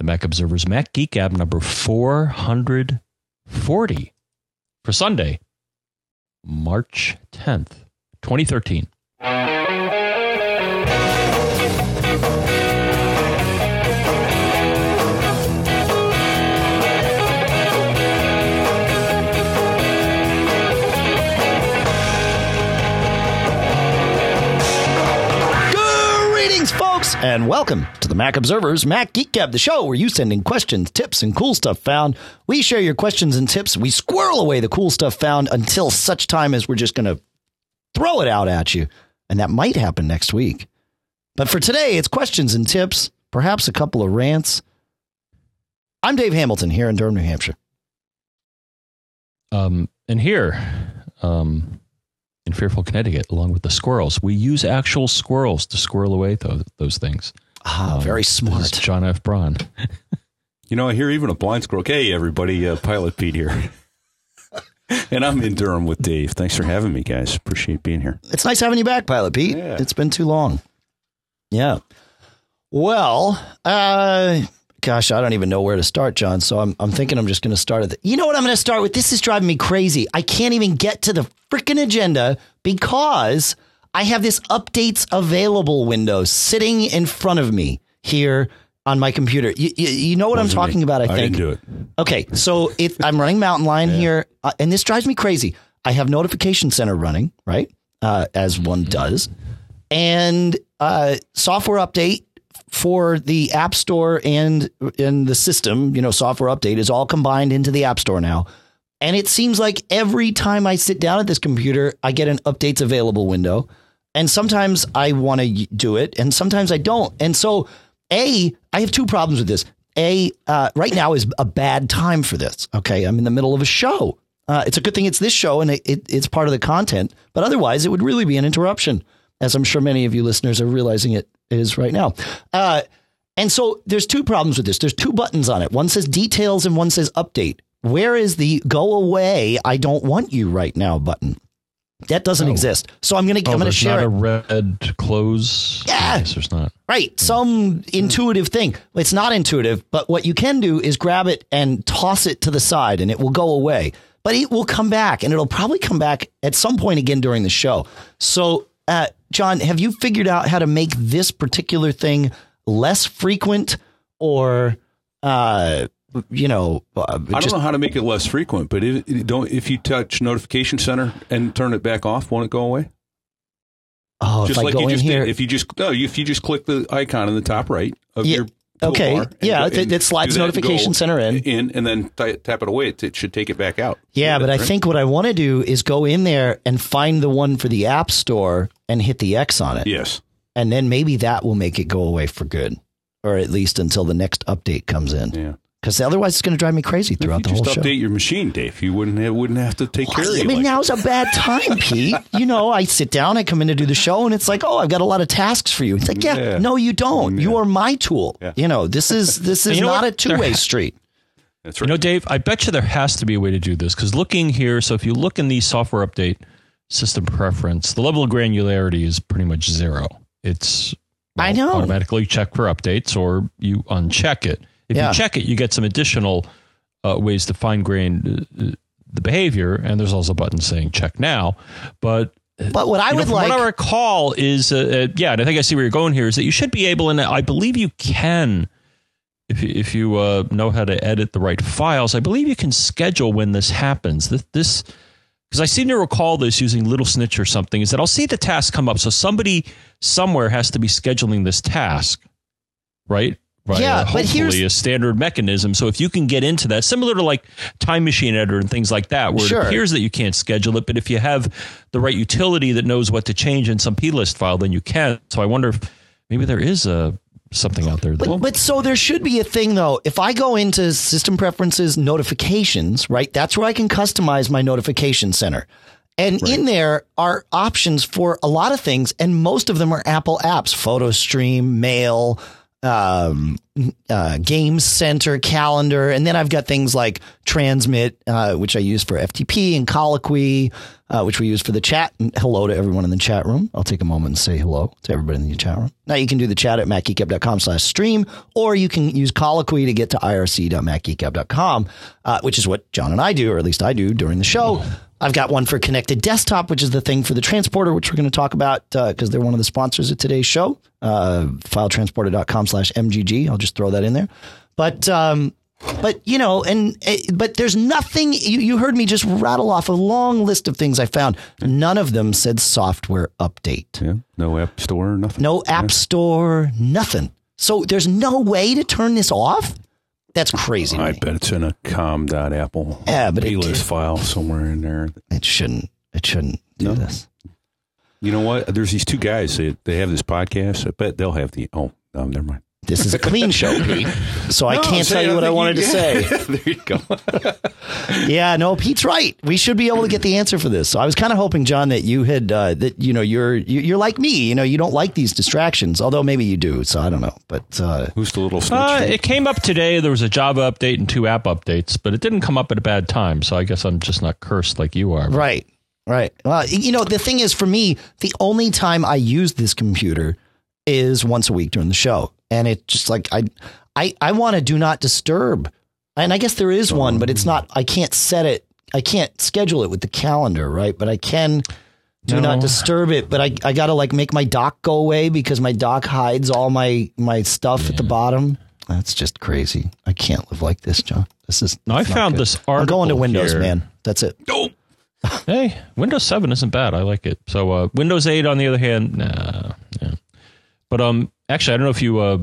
the Mac Observer's Mac Geek Gab number 440 for Sunday, March 10th, 2013. And welcome to the Mac Observers Mac Geek Gab, the show where you send in questions, tips, and cool stuff found. We share your questions and tips. We squirrel away the cool stuff found until such time as we're just going to throw it out at you. And that might happen next week. But for today, it's questions and tips, perhaps a couple of rants. I'm Dave Hamilton here in Durham, New Hampshire. Um, and here, um, in Fairfield, Connecticut, along with the squirrels, we use actual squirrels to squirrel away those, those things. Ah, Um, very this is smart. John F. Braun. You know, I hear even a blind squirrel. Hey, everybody, uh, Pilot Pete here. and I'm in Durham with Dave. Thanks for having me, guys. Appreciate being here. It's nice having you back, Pilot Pete. Yeah. It's been too long. Yeah. Well, uh, gosh, I don't even know where to start, John. So I'm, I'm thinking I'm just going to start at the. You know what I'm going to start with? This is driving me crazy. I can't even get to the freaking agenda because I have this updates available window sitting in front of me here on my computer. You, you, you know what I'm me. talking about, I I think. didn't do it. Okay, so if I'm running Mountain Lion here, uh, and this drives me crazy. I have Notification Center running, right, uh, as one does, and uh, software update for the App Store and in the system. You know, software update is all combined into the App Store now, and it seems like every time I sit down at this computer, I get an updates available window, and sometimes I want to do it, and sometimes I don't, and so. A, I have two problems with this. A, uh, right now is a bad time for this. Okay. I'm in the middle of a show. Uh, it's a good thing it's this show and it, it, it's part of the content, but otherwise it would really be an interruption, as I'm sure many of you listeners are realizing it is right now. Uh, and so there's two problems with this. There's two buttons on it. One says details and one says update. Where is the go away? I don't want you right now button. That doesn't Oh. exist. So I'm going to Oh, I'm going to share not it. a red close. Yeah. Yes, there's not. Right. Some intuitive thing. It's not intuitive, but what you can do is grab it and toss it to the side and it will go away. But it will come back and it'll probably come back at some point again during the show. So, uh, John, have you figured out how to make this particular thing less frequent or, uh, you know, uh, I don't just know how to make it less frequent, but if, don't if you touch Notification Center and turn it back off, won't it go away? oh, just like you just here, did. If you just no, if you just click the icon in the top right of Yeah, your okay. Yeah, go- it- it slides do that and Notification Center in. in, and then t- tap it away. It, it should take it back out. Yeah, but I right? think what I want to do is go in there and find the one for the App Store and hit the X on it. yes. And then maybe that will make it go away for good, or at least until the next update comes in. Yeah. Because otherwise, it's going to drive me crazy throughout the whole just show. update your machine, Dave, you wouldn't have, wouldn't have to take care of I mean, like now's a bad time, Pete. You know, I sit down, I come in to do the show, and it's like, oh, I've got a lot of tasks for you. It's like, yeah, Yeah. no, you don't. You are my tool. Yeah. You know, this is this is not a two way There- street. That's right. You know, Dave, I bet you there has to be a way to do this because looking here, so if you look in the software update system preference, the level of granularity is pretty much zero. It's I know. automatically check for updates or you uncheck it. If Yeah. you check it, you get some additional uh, ways to fine grain uh, the behavior, and there's also a button saying check now. But But what I you know, would like, what I recall is, uh, uh, yeah, and I think I see where you're going here, is that you should be able, and I believe you can, if you, if you uh, know how to edit the right files, I believe you can schedule when this happens. This, this because I seem to recall this using Little Snitch or something, is that I'll see the task come up. So somebody somewhere has to be scheduling this task, right? Right. Yeah, uh, but hopefully here's- a standard mechanism. So if you can get into that, similar to like Time Machine Editor and things like that, where Sure. it appears that you can't schedule it, but if you have the right utility that knows what to change in some plist file, then you can. So I wonder if maybe there is a something out there. That, But, but so there should be a thing though. If I go into system preferences notifications, right? That's where I can customize my notification center. And in there are options for a lot of things, and most of them are Apple apps, Photo Stream, Mail, um, uh, Games Center calendar, and then I've got things like Transmit, uh, which I use for FTP, and Colloquy, uh, which we use for the chat. And hello to everyone in the chat room. I'll take a moment and say hello to everybody in the chat room. Now you can do the chat at macgeekgab.com slash stream, or you can use Colloquy to get to irc.macgeekgab.com, uh, which is what John and I do, or at least I do during the show. I've got one for connected desktop, which is the thing for the transporter, which we're going to talk about because uh, they're one of the sponsors of today's show. Uh, filetransporter.com slash MGG. I'll just throw that in there. But, um, but you know, and uh, but there's nothing. You, you heard me just rattle off a long list of things I found. None of them said software update. Yeah, no app store, nothing. No app yeah. store, nothing. So there's no way to turn this off. That's crazy. I bet it's in a com.apple yeah, but plist file somewhere in there. It shouldn't. It shouldn't do no. this. You know what? There's these two guys. They, they have this podcast. I bet they'll have the. Oh, no, never mind. This is a clean show, Pete. So I can't tell you what I wanted you, to say. there you go. yeah, no, Pete's right. We should be able to get the answer for this. So I was kind of hoping, John, that you had uh, that you know you're you're like me. You know, you don't like these distractions, although maybe you do. So I don't know. But uh, who's the little? Uh, it came up today. There was a Java update and two app updates, but it didn't come up at a bad time. So I guess I'm just not cursed like you are. Right. Right. Well, you know, the thing is, for me, the only time I use this computer is once a week during the show and it just like I I I want to do not disturb. And I guess there is one, but it's not I can't set it. I can't schedule it with the calendar, right? But I can do no. not disturb it, but I I got to like make my dock go away because my dock hides all my my stuff yeah. at the bottom. That's just crazy. I can't live like this, John. This is No, I found good. this article I'm going to Windows, here. man. That's it. Nope. hey, Windows 7 isn't bad. I like it. So uh, Windows 8 on the other hand, nah. Yeah. But um actually I don't know if you uh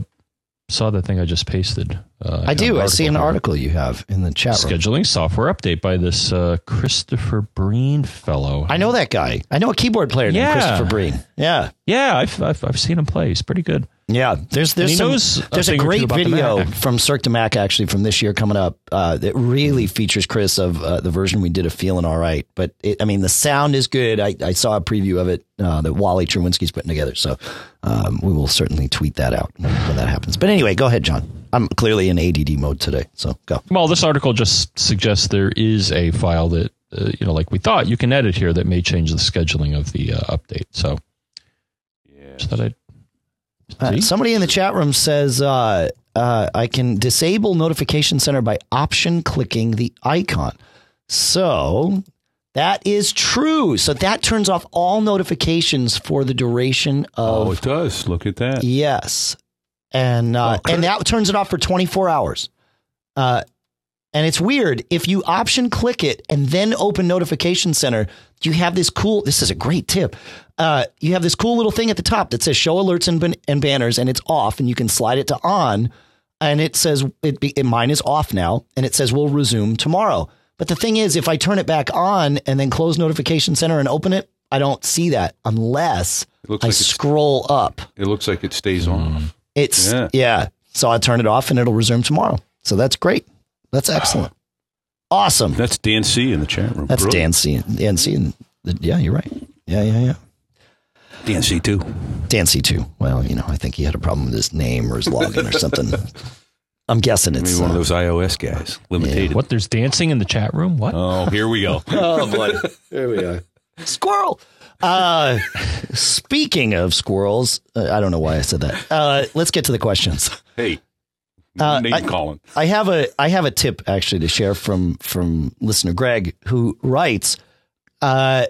saw that thing I just pasted. Uh, I do. I see an article you have in the chat room. Scheduling software update by this uh, Christopher Breen fellow. I know that guy. I know a keyboard player yeah. named Christopher Breen. Yeah. Yeah, I've, I've, I've seen him play. He's pretty good. Yeah, there's there's some, there's a, a great video from Cirque du Mac actually from this year coming up uh, that really features Chris of uh, the version we did of Feeling All Right. But it, I mean, the sound is good. I, I saw a preview of it uh, that Wally Cherwinski's putting together, so um, we will certainly tweet that out when, when that happens. But anyway, go ahead, John. I'm clearly in ADD mode today, so go. Well, this article just suggests there is a file that uh, you know, like we thought, you can edit here that may change the scheduling of the uh, update. So, yeah, just thought I'd uh, somebody in the chat room says uh, uh, I can disable notification center by option clicking the icon. So that is true. So that turns off all notifications for the duration of. Oh, it does. Look at that. Yes, and uh, oh, and that turns it off for 24 hours. Uh, and it's weird if you option click it and then open notification center. You have this cool. This is a great tip uh, you have this cool little thing at the top that says show alerts and, ban- and banners, and it's off, and you can slide it to on, and it says it, be, mine is off now, and it says we'll resume tomorrow. But the thing is, if I turn it back on and then close Notification Center and open it, I don't see that unless I like scroll up. It looks like it stays on. It's yeah. yeah. So I turn it off and it'll resume tomorrow. So that's great. That's excellent. Awesome. That's Dan C in the chat room. That's Brilliant. Dan C. Dan C. And yeah, you're right. Yeah, yeah, yeah. Dan C2. Dan C2. Well, you know, I think he had a problem with his name or his login or something. I'm guessing it's Maybe one uh, of those iOS guys. Limited. Yeah. What? There's dancing in the chat room? What? Oh, here we go. oh, boy. Here we are. Squirrel. Uh, speaking of squirrels, uh, I don't know why I said that. Uh, let's get to the questions. Hey, uh, name I, calling. I have a I have a tip actually to share from from listener Greg who writes. Uh,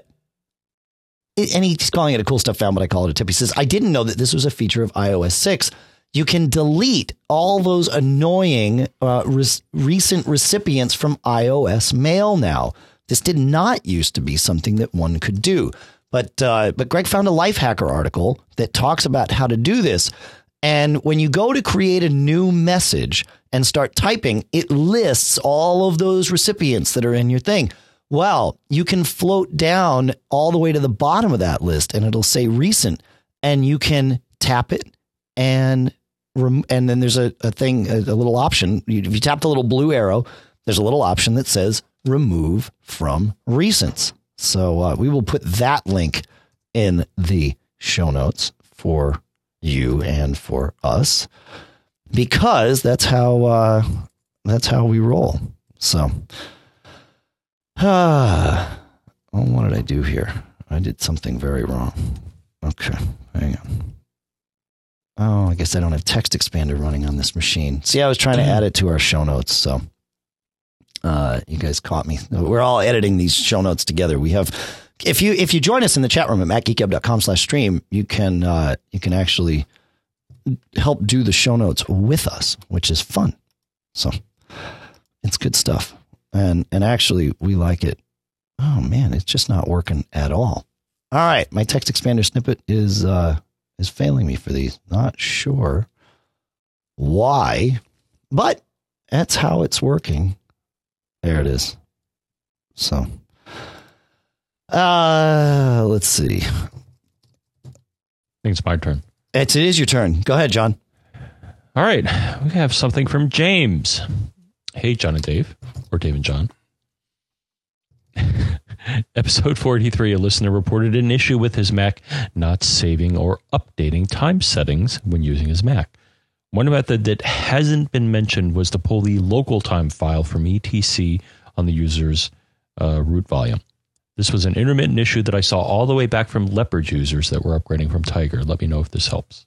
and he's calling it a cool stuff found, but I call it a tip. He says, I didn't know that this was a feature of iOS 6. You can delete all those annoying uh, res- recent recipients from iOS mail now. This did not used to be something that one could do. But, uh, but Greg found a Lifehacker article that talks about how to do this. And when you go to create a new message and start typing, it lists all of those recipients that are in your thing. Well, you can float down all the way to the bottom of that list and it'll say recent and you can tap it and and then there's a, a thing, a, a little option. If you tap the little blue arrow, there's a little option that says remove from recents. So uh, we will put that link in the show notes for you and for us. because that's how uh, that's how we roll. So, ah, well, what did I do here? I did something very wrong. Okay, hang on. Oh, I guess I don't have TextExpander running on this machine. See, I was trying to add it to our show notes, so uh, you guys caught me. We're all editing these show notes together. We have if you if you join us in the chat room at macgeekgab.com slash stream, you can uh, you can actually help do the show notes with us, which is fun. So it's good stuff. And and actually we like it. Oh man, it's just not working at all. All right, my TextExpander snippet is uh is failing me for these. Not sure why, but that's how it's working. There it is. So uh let's see. I think it's my turn. It's, it is your turn. Go ahead, John. All right. We have something from James. Hey, John and Dave, or Dave and John. Episode 43, a listener reported an issue with his Mac not saving or updating time settings when using his Mac. One method that hasn't been mentioned was to pull the local time file from ETC on the user's uh, root volume. This was an intermittent issue that I saw all the way back from Leopard users that were upgrading from Tiger. Let me know if this helps.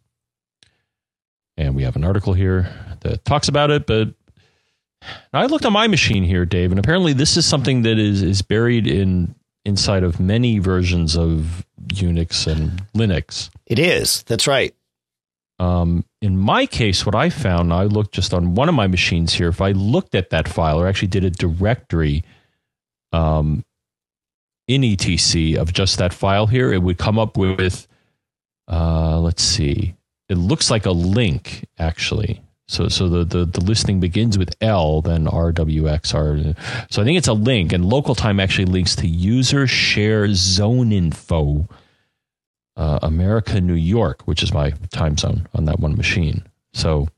And we have an article here that talks about it, but I looked on my machine here, Dave, and apparently this is something that is is buried in inside of many versions of Unix and Linux. It is. That's right. Um, in my case, what I found, I looked just on one of my machines here. If I looked at that file or actually did a directory um, in etc of just that file here, it would come up with, uh, let's see, it looks like a link actually. So, so the, the, the listing begins with L, then RWX. R, so I think it's a link, and local time actually links to user share zone info, uh, America, New York, which is my time zone on that one machine. So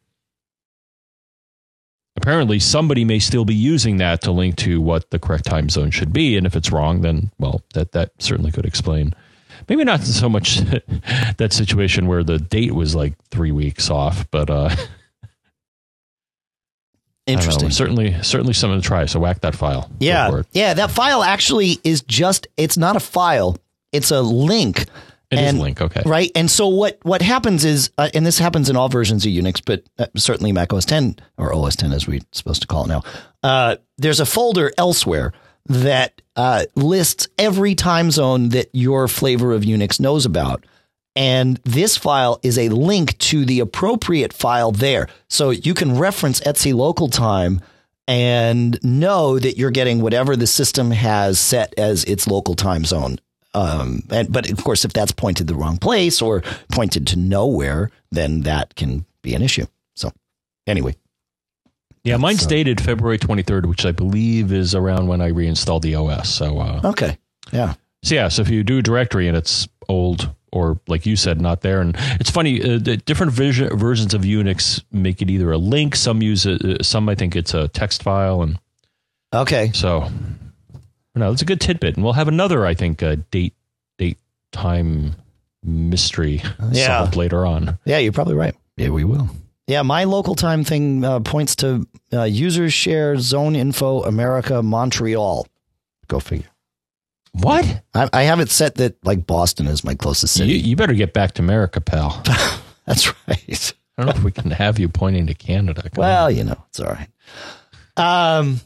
apparently somebody may still be using that to link to what the correct time zone should be and if it's wrong then well that that certainly could explain maybe not so much that situation where the date was like three weeks off but uh Interesting. certainly, certainly something to try. So whack that file. Yeah. Yeah. That file actually is just, it's not a file, it's a link. It is And- link. Okay. Right. And so what, what happens is, uh, and this happens in all versions of Unix, but uh, certainly Mac OS 10 or OS 10 as we're supposed to call it now. Uh, there's a folder elsewhere that uh, lists every time zone that your flavor of Unix knows about. And this file is a link to the appropriate file there. So you can reference Etsy local time and know that you're getting whatever the system has set as its local time zone. Um, and, but of course, if that's pointed the wrong place or pointed to nowhere, then that can be an issue. So anyway, Yeah, mine's So- dated February 23rd, which I believe is around when I reinstalled the OS. So, uh, okay. Yeah. So yeah, so if you do a directory and it's old or like you said, not there, and it's funny, uh, the different vision, versions of Unix make it either a link. Some use it. Uh, some I think it's a text file, and Okay. so no, it's a good tidbit. And we'll have another, I think, uh, date date time mystery Yeah. solved later on. Yeah, you're probably right. Yeah, we will. Yeah, my local time thing uh, points to uh, users share zone info America Montreal. Go figure. What? I, I have it set that like Boston is my closest You, city. you better get back to America, pal. That's right. I don't know if we can have you pointing to Canada. Come Well, on. you know, it's all right. Um,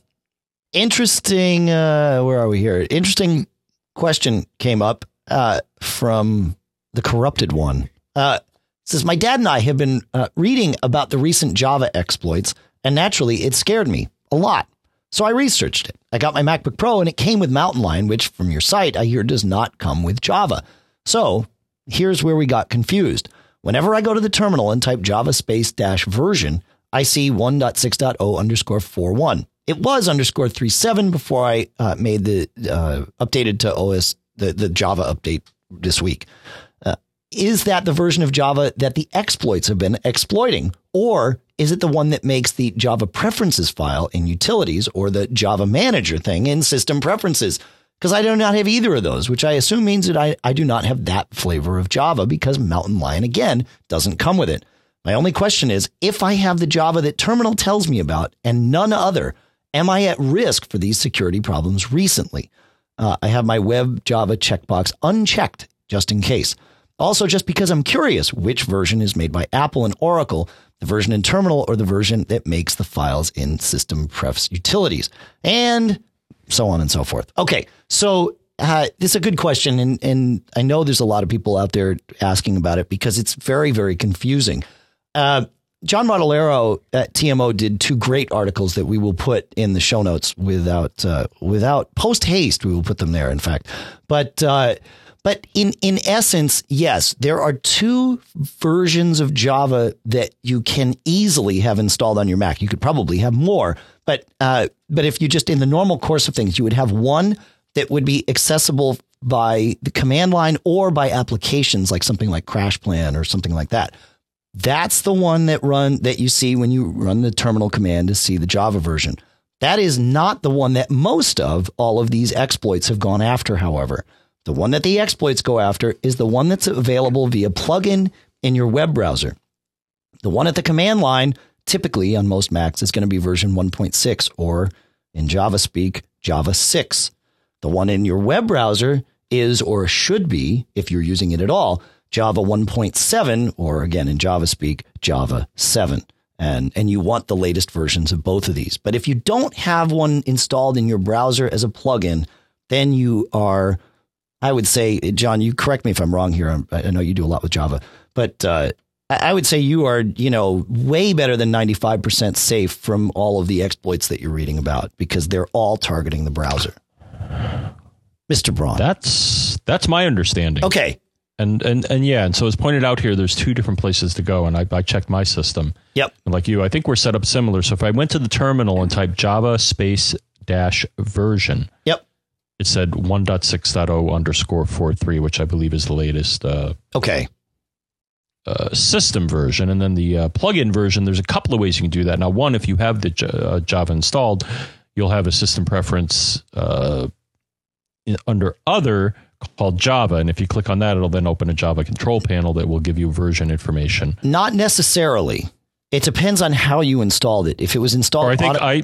interesting. Uh, where are we here? Interesting question came up uh, from the corrupted one. Uh, says my dad and I have been uh, reading about the recent Java exploits, and naturally, it scared me a lot. So I researched it. I got my MacBook Pro, and it came with Mountain Lion, which, from your site, I hear does not come with Java. So here's where we got confused. Whenever I go to the terminal and type Java space dash version, I see 1.6.0 underscore 41. It was underscore 37 before I uh, made the uh, updated to OS, the, the Java update this week. Uh, is that the version of Java that the exploits have been exploiting? Or is it the one that makes the Java preferences file in utilities or the Java manager thing in system preferences? Because I do not have either of those, which I assume means that I, I do not have that flavor of Java because Mountain Lion, again, doesn't come with it. My only question is if I have the Java that terminal tells me about and none other, am I at risk for these security problems recently? Uh, I have my web Java checkbox unchecked just in case. Also, just because I'm curious which version is made by Apple and Oracle, the version in terminal or the version that makes the files in system prefs utilities, and so on and so forth. Okay, so uh, this is a good question, and, and I know there's a lot of people out there asking about it because it's very, very confusing. Uh, John Martellaro at TMO did two great articles that we will put in the show notes without uh, without post haste. We will put them there, in fact. But uh, but in in essence, yes, there are two versions of Java that you can easily have installed on your Mac. You could probably have more, but uh, but if you just in the normal course of things, you would have one that would be accessible by the command line or by applications like something like CrashPlan or something like that. That's the one that run that you see when you run the terminal command to see the Java version. That is not the one that most of all of these exploits have gone after, however. The one that the exploits go after is the one that's available via plugin in your web browser. The one at the command line, typically on most Macs, is going to be version 1.6 or in Java speak, Java 6. The one in your web browser is or should be, if you're using it at all, Java 1.7, or again in Java speak, Java 7. And, and you want the latest versions of both of these. But if you don't have one installed in your browser as a plugin, then you are, I would say, John, you correct me if I'm wrong here. I know you do a lot with Java, but uh, I would say you are, you know, way better than 95% safe from all of the exploits that you're reading about because they're all targeting the browser. Mr. Braun. That's that's my understanding. Okay. And and and yeah, and so as pointed out here, there's two different places to go, and I, I checked my system. Yep. And like you, I think we're set up similar. So if I went to the terminal and typed Java space dash version, Yep. it said 1.6.0 underscore 43, which I believe is the latest uh, Okay. uh, system version. And then the uh, plugin version, there's a couple of ways you can do that. Now, one, if you have the J- uh, Java installed, you'll have a system preference uh, in, under other called Java. And if you click on that, it'll then open a Java control panel that will give you version information. Not necessarily. It depends on how you installed it. If it was installed Or I think auto- I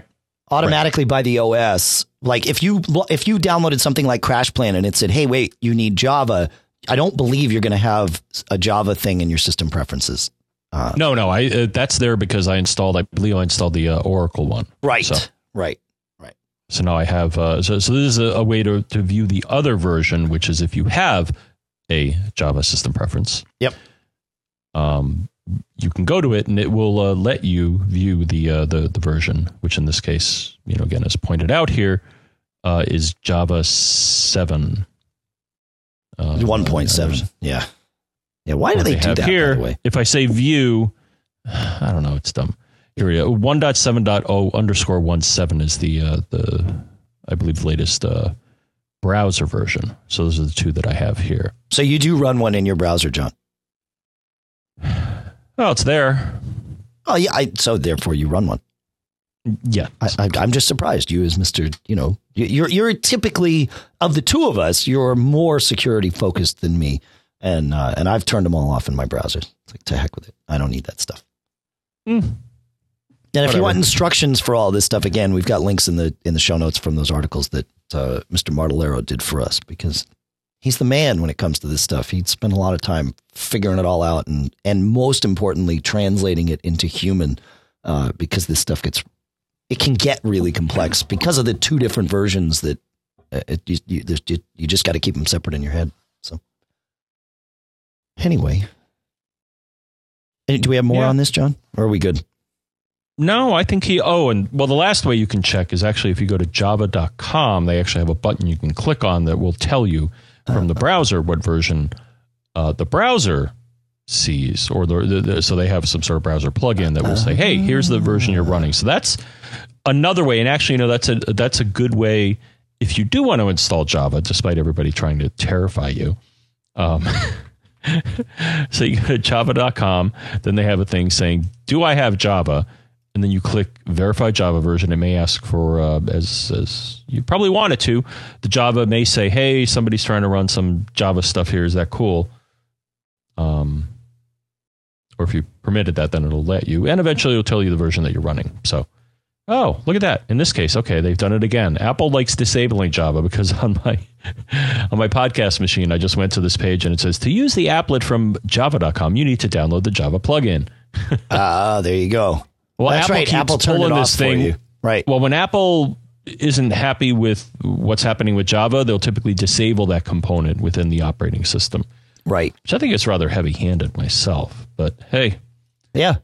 automatically by the OS, like if you if you downloaded something like CrashPlan and it said, "Hey, wait, you need Java," I don't believe you're going to have a Java thing in your system preferences. no no I uh, that's there because I installed I believe I installed the uh, Oracle one. Right. So, Right. So now I have uh, so so this is a, a way to to view the other version, which is if you have a Java system preference. Yep. um, you can go to it and it will uh, let you view the, uh, the the version, which in this case, you know, again as pointed out here, uh, is Java seven. Uh, One point seven. Yeah. Yeah. Why do what they, do that? here? The way? If I say view, I don't know, it's dumb. Here we go. 1.7.0 underscore one seven is the uh, the I believe the latest uh, browser version. So those are the two that I have here. So you do run one in your browser, John? Oh, it's there. Oh yeah. I, so therefore, you run one. Yeah. I, I, I'm just surprised. You, as Mister, you know, you- you're you're typically of the two of us, you're more security focused than me, and uh, and I've turned them all off in my browser. It's like to heck with it. I don't need that stuff. Hmm. And if you want instructions for all this stuff, again, we've got links in the in the show notes from those articles that uh, Mr. Martellaro did for us because he's the man when it comes to this stuff. He'd spent a lot of time figuring it all out and and most importantly translating it into human uh, because this stuff gets it can get really complex because of the two different versions that uh, it, you, you, you, you just got to keep them separate in your head. So anyway, do we have more Yeah. on this, John? Or are we good? No, I think he. Oh, and well, the last way you can check is actually if you go to java.com, they actually have a button you can click on that will tell you from the browser what version uh, the browser sees, or the, the, the- so they have some sort of browser plugin that will say, "Hey, here's the version you're running." So that's another way. And actually, you know, that's a that's a good way if you do want to install Java, despite everybody trying to terrify you. Um, so you go to java.com, then they have a thing saying, Do I have Java? And then you click verify Java version. It may ask for, uh, as, as you probably want it to, the Java may say, Hey, somebody's trying to run some Java stuff here. Is that cool? Um, or if you permitted that, then it'll let you, and eventually it'll tell you the version that you're running. So, oh, look at that. In this case, okay, they've done it again. Apple likes disabling Java because on my on my podcast machine, I just went to this page and it says to use the applet from Java.com, you need to download the Java plugin. Ah, there you go. Well, That's Apple right. keeps Apple turned it pulling off this thing. Right. Well, when Apple isn't happy with what's happening with Java, they'll typically disable that component within the operating system, Right. which I think is rather heavy handed myself. But hey, Yeah.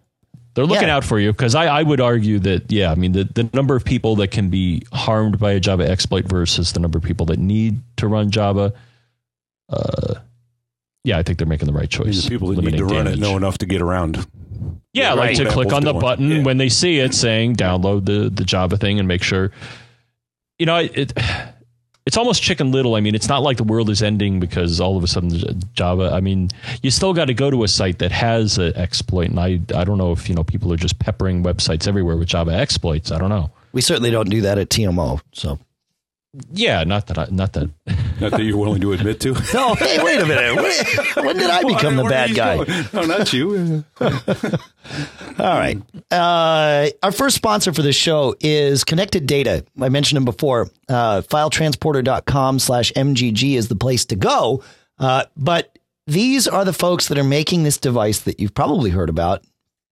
they're looking Yeah. out for you because I, I would argue that, yeah, I mean, the, the number of people that can be harmed by a Java exploit versus the number of people that need to run Java, uh, yeah, I think they're making the right I mean, choice. the people that need to limiting run it know enough to get around. Yeah, like to click Apple's on the doing. button Yeah. when they see it saying download the the Java thing and make sure. You know, it, it it's almost chicken little. I mean, it's not like the world is ending because all of a sudden Java. I mean, you still got to go to a site that has an exploit, and I I don't know if you know people are just peppering websites everywhere with Java exploits. I don't know. We certainly don't do that at TMO. So. Yeah, not that I, not that. Not that you're willing to admit to. Oh, hey, wait a minute. Wait, when did I become the bad guy? going. No, not you. All right. Uh, our first sponsor for this show is Connected Data. I mentioned them before. Uh, filetransporter.com slash MGG is the place to go. Uh, but these are the folks that are making this device that you've probably heard about,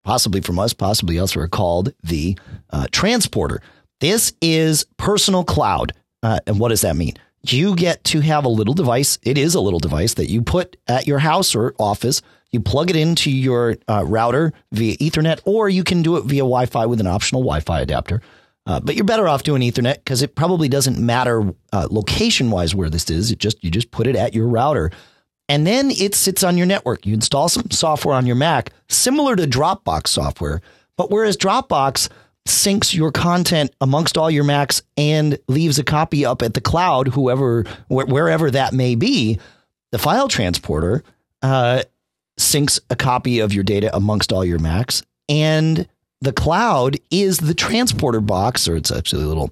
possibly from us, possibly elsewhere, called the uh, Transporter. This is personal cloud. Uh, and what does that mean? You get to have a little device. It is a little device that you put at your house or office. You plug it into your uh, router via Ethernet, or you can do it via Wi Fi with an optional Wi Fi adapter. Uh, but you're better off doing Ethernet because it probably doesn't matter uh, location wise where this is. It just you just put it at your router, and then it sits on your network. You install some software on your Mac, similar to Dropbox software, but whereas Dropbox syncs your content amongst all your Macs and leaves a copy up at the cloud, whoever wh- wherever that may be, the file transporter uh, syncs a copy of your data amongst all your Macs, and the cloud is the transporter box, or it's actually a little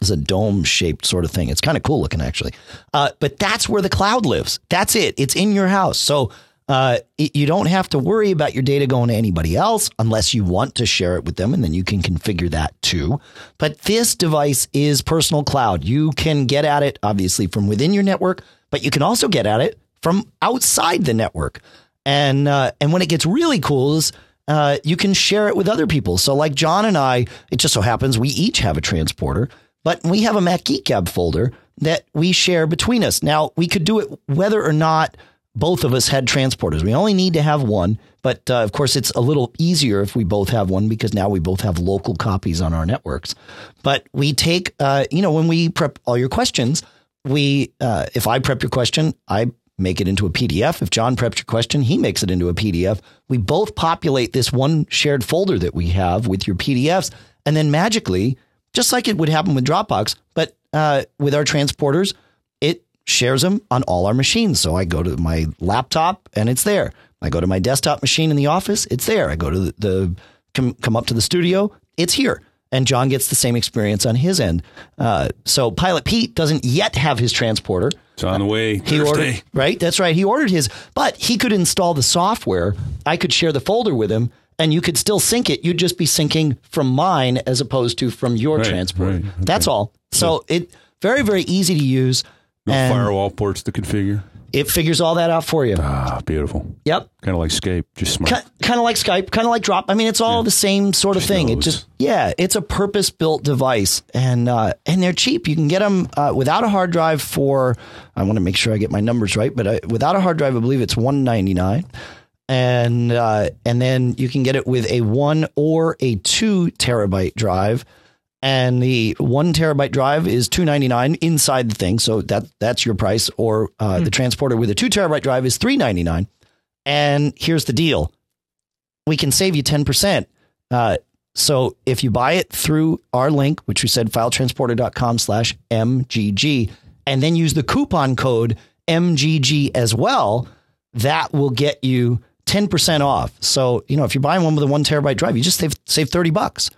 it's a dome shaped sort of thing. It's kind of cool looking, actually. Uh, but that's where the cloud lives. That's it. It's in your house. So uh, you don't have to worry about your data going to anybody else unless you want to share it with them, and then you can configure that too. But this device is personal cloud. You can get at it, obviously, from within your network, but you can also get at it from outside the network. And uh, and when it gets really cool is uh, you can share it with other people. So like John and I, it just so happens we each have a transporter, but we have a Mac Geek folder that we share between us. Now we could do it whether or not both of us had transporters. We only need to have one, but uh, of course it's a little easier if we both have one because now we both have local copies on our networks. But we take, uh, you know, when we prep all your questions, we uh, if I prep your question, I make it into a PDF. If John preps your question, he makes it into a PDF. We both populate this one shared folder that we have with your PDFs, and then magically, just like it would happen with Dropbox, but uh, with our transporters, shares them on all our machines. So I go to my laptop and it's there. I go to my desktop machine in the office, it's there. I go to the, the come, come up to the studio, it's here. And John gets the same experience on his end. Uh, so Pilot Pete doesn't yet have his transporter. It's on the way. He ordered right. That's right. He ordered his, but he could install the software. I could share the folder with him, and you could still sync it. You'd just be syncing from mine as opposed to from your Right, transporter. right, okay. That's all. So it very very easy to use. No and firewall ports to configure. It figures all that out for you. Ah, beautiful. Yep. Kind of like Skype, just smart. kind of like Skype, kind of like Drop. I mean, it's all the same sort of Just thing. It just yeah, it's a purpose built device, and uh, and they're cheap. You can get them uh, without a hard drive for. I want to make sure I get my numbers right, but uh, without a hard drive, I believe it's one ninety nine, and uh, and then you can get it with a one or a two terabyte drive. And the one terabyte drive is two ninety nine inside the thing, so that that's your price. Or uh, the transporter with a two terabyte drive is three ninety nine. And here's the deal: we can save you 10%. Uh, so if you buy it through our link, which we said filetransporter.com slash MGG, and then use the coupon code MGG as well, that will get you 10% off. So, you know, if you're buying one with a one terabyte drive, you just save, save 30 bucks.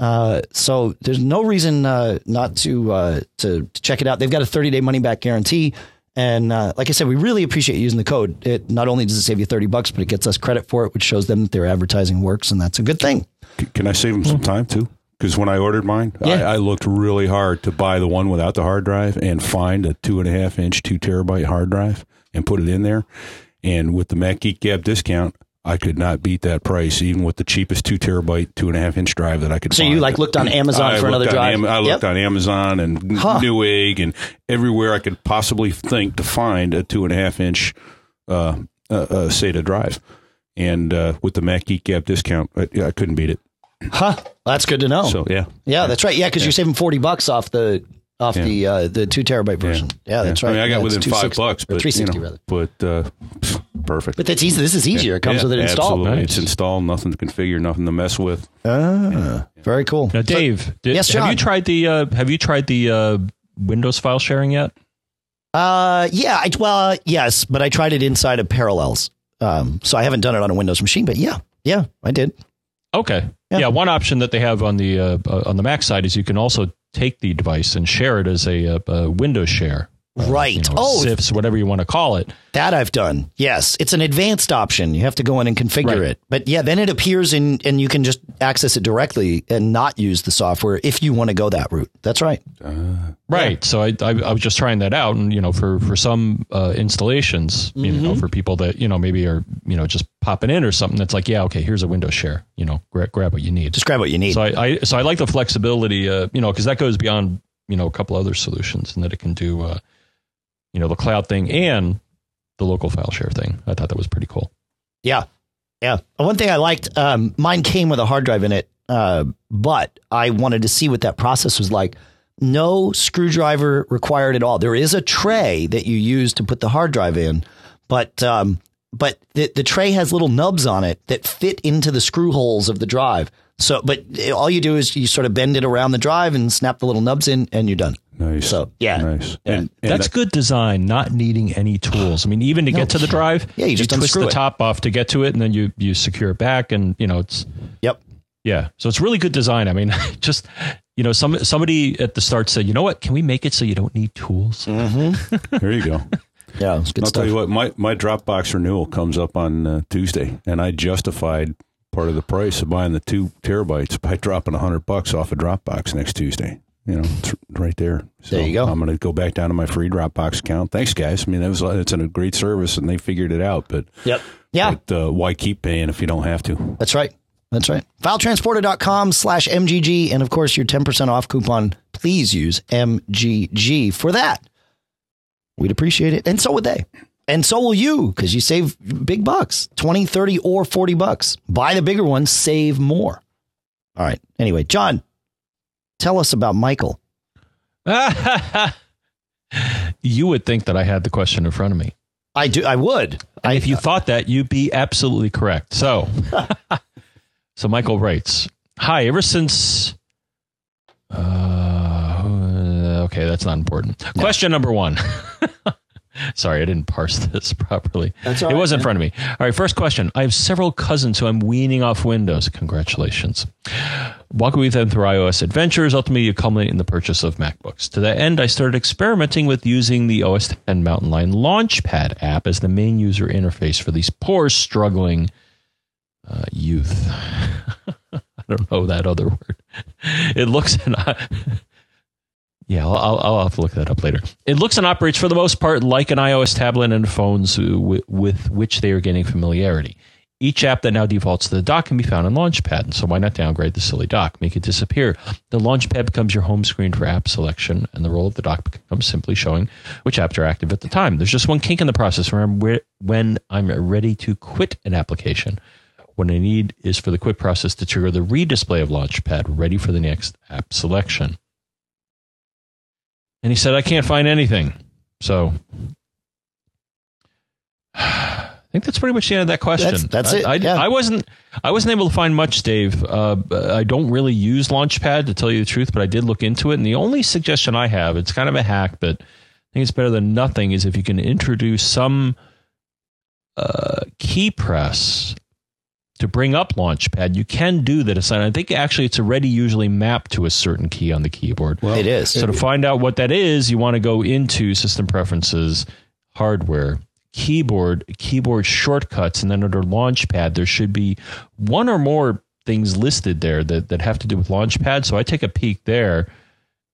Uh, so there's no reason uh, not to, uh, to to check it out. They've got a 30 day money back guarantee, And uh, like I said, we really appreciate using the code. It not only does it save you thirty bucks, but it gets us credit for it, which shows them that their advertising works, and that's a good thing. Can I save them some time too? Because when I ordered mine. Yeah. I, I looked really hard to buy the one without the hard drive and find a two and a half inch, two terabyte hard drive and put it in there. And with the Mac Geek Gab discount, I could not beat that price, even with the cheapest two terabyte, two and a half inch drive that I could find. So find. you, like, looked on Amazon I for another drive? Am- I looked Yep. on Amazon and Huh. Newegg and everywhere I could possibly think to find a two and a half inch uh, uh, uh, SATA drive. And uh, with the Mac Geek Gab discount, I, I couldn't beat it. Huh? That's good to know. So yeah, yeah, that's right. Yeah, because you're saving forty bucks off the off Yeah. the uh, the two terabyte version. Yeah, that's right. I mean, I got Yeah, it's within five 260 bucks, or but three sixty you know, rather. But uh, pff, perfect. But that's easy. This is easier. It comes Yeah, with it installed. Absolutely. Nice. It's installed. Nothing to configure. Nothing to mess with. Ah, very cool. Now, Dave, did, Yes, have you tried the uh, Have you tried the uh, Windows file sharing yet? Uh, yeah. I, well, uh, yes, but I tried it inside of Parallels. Um, so I haven't done it on a Windows machine, but yeah, yeah, I did. Okay. Yeah. Yeah. one option that they have on the uh, uh, on the Mac side is you can also take the device and share it as a, uh a Windows share. Right. You know, oh, CIFS, whatever you want to call it. that I've done. Yes, it's an advanced option. You have to go in and configure Right. it. But yeah, then it appears in, and you can just access it directly and not use the software if you want to go that route. That's right. Right. So I, I I was just trying that out, and you know, for for some uh, installations, you Mm-hmm. know, for people that you know maybe are you know just popping in or something, that's like, yeah, okay, here's a Windows share. You know, grab grab what you need. Just grab what you need. So I, I so I like the flexibility, uh, you know, because that goes beyond you know a couple other solutions, and that it can do, uh, you know, the cloud thing and the local file share thing. I thought that was pretty cool. Yeah. Yeah. One thing I liked, um, mine came with a hard drive in it, uh, but I wanted to see what that process was like. No screwdriver required at all. There is a tray that you use to put the hard drive in, but um, but the, the tray has little nubs on it that fit into the screw holes of the drive. So, but all you do is you sort of bend it around the drive and snap the little nubs in, and you're done. Nice. So, yeah. Nice. Yeah. And, and That's that- good design, not needing any tools. I mean, even to get to the drive, Yeah, you just twist unscrew the it. top off to get to it, and then you you secure it back, and you know it's Yep. yeah. So it's really good design. I mean, just you know, some somebody at the start said, you know what, can we make it so you don't need tools? there you go. Yeah, good I'll stuff. tell you what. My my Dropbox renewal comes up on uh, Tuesday, and I justified part of the price of buying the two terabytes by dropping a hundred bucks off a Dropbox next Tuesday. You know, it's right there. So There you go. I'm going to go back down to my free Dropbox account. Thanks, guys. I mean, that was it's a great service, and they figured it out. But Yep. Yeah. but, uh, why keep paying if you don't have to? That's right. That's right. Filetransporter.com slash MGG. And of course, your 10% off coupon. Please use MGG for that. We'd appreciate it. And so would they. And so will you because you save big bucks 20, 30, or 40 bucks. Buy the bigger one, save more. All right. Anyway, John, tell us about Michael. you would think that I had the question in front of me. I do. I would. I, if you thought that, you'd be absolutely correct. So, so Michael writes, "Hi. Ever since, uh, okay, that's not important. Question number one. Sorry, I didn't parse this properly. That's all it right, was in front of me. All right, first question. I have several cousins who I'm weaning off Windows. Congratulations. Walking with them through iOS adventures, ultimately you culminate in the purchase of MacBooks. To that end, I started experimenting with using the OS 10 Mountain Lion Launchpad app as the main user interface for these poor, struggling uh, youth. I don't know that other word. It looks and I, yeah, I'll, I'll, I'll have to look that up later. It looks and operates for the most part like an iOS tablet and phones with, which they are gaining familiarity. Each app that now defaults to the dock can be found in Launchpad, and so why not downgrade the silly dock? Make it disappear. The Launchpad becomes your home screen for app selection, and the role of the dock becomes simply showing which apps are active at the time. There's just one kink in the process when I'm ready to quit an application. What I need is for the quit process to trigger the redisplay of Launchpad, ready for the next app selection. And he said, I can't find anything. So I think that's pretty much the end of that question. That's- that's I, it, I, yeah. I wasn't I wasn't able to find much, Dave. Uh, I don't really use Launchpad to tell you the truth, but I did look into it. And the only suggestion I have, it's kind of a hack, but I think it's better than nothing, is if you can introduce some uh, key press to bring up Launchpad, you can do that. And I think actually it's already usually mapped to a certain key on the keyboard. it is. So to find out what that is, you want to go into System Preferences hardware, keyboard, keyboard shortcuts, and then under Launchpad, there should be one or more things listed there that, that have to do with Launchpad. So I take a peek there,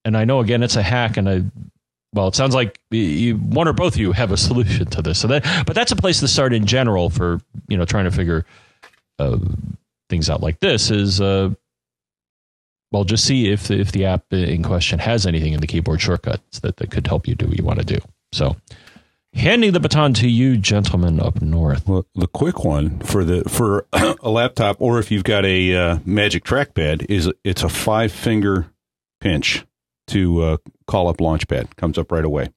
and I know again it's a hack, and I well, it sounds like you, one or both of you have a solution to this. So that, but that's a place to start in general for you know trying to figure uh, things out like this. Is uh, well, just see if if the app in question has anything in the keyboard shortcuts that, that could help you do what you want to do. So, handing the baton to you, gentlemen up north. Well, the quick one for the for a laptop, or if you've got a uh, Magic Trackpad, is it's a five finger pinch to uh, call up Launchpad. Comes up right away.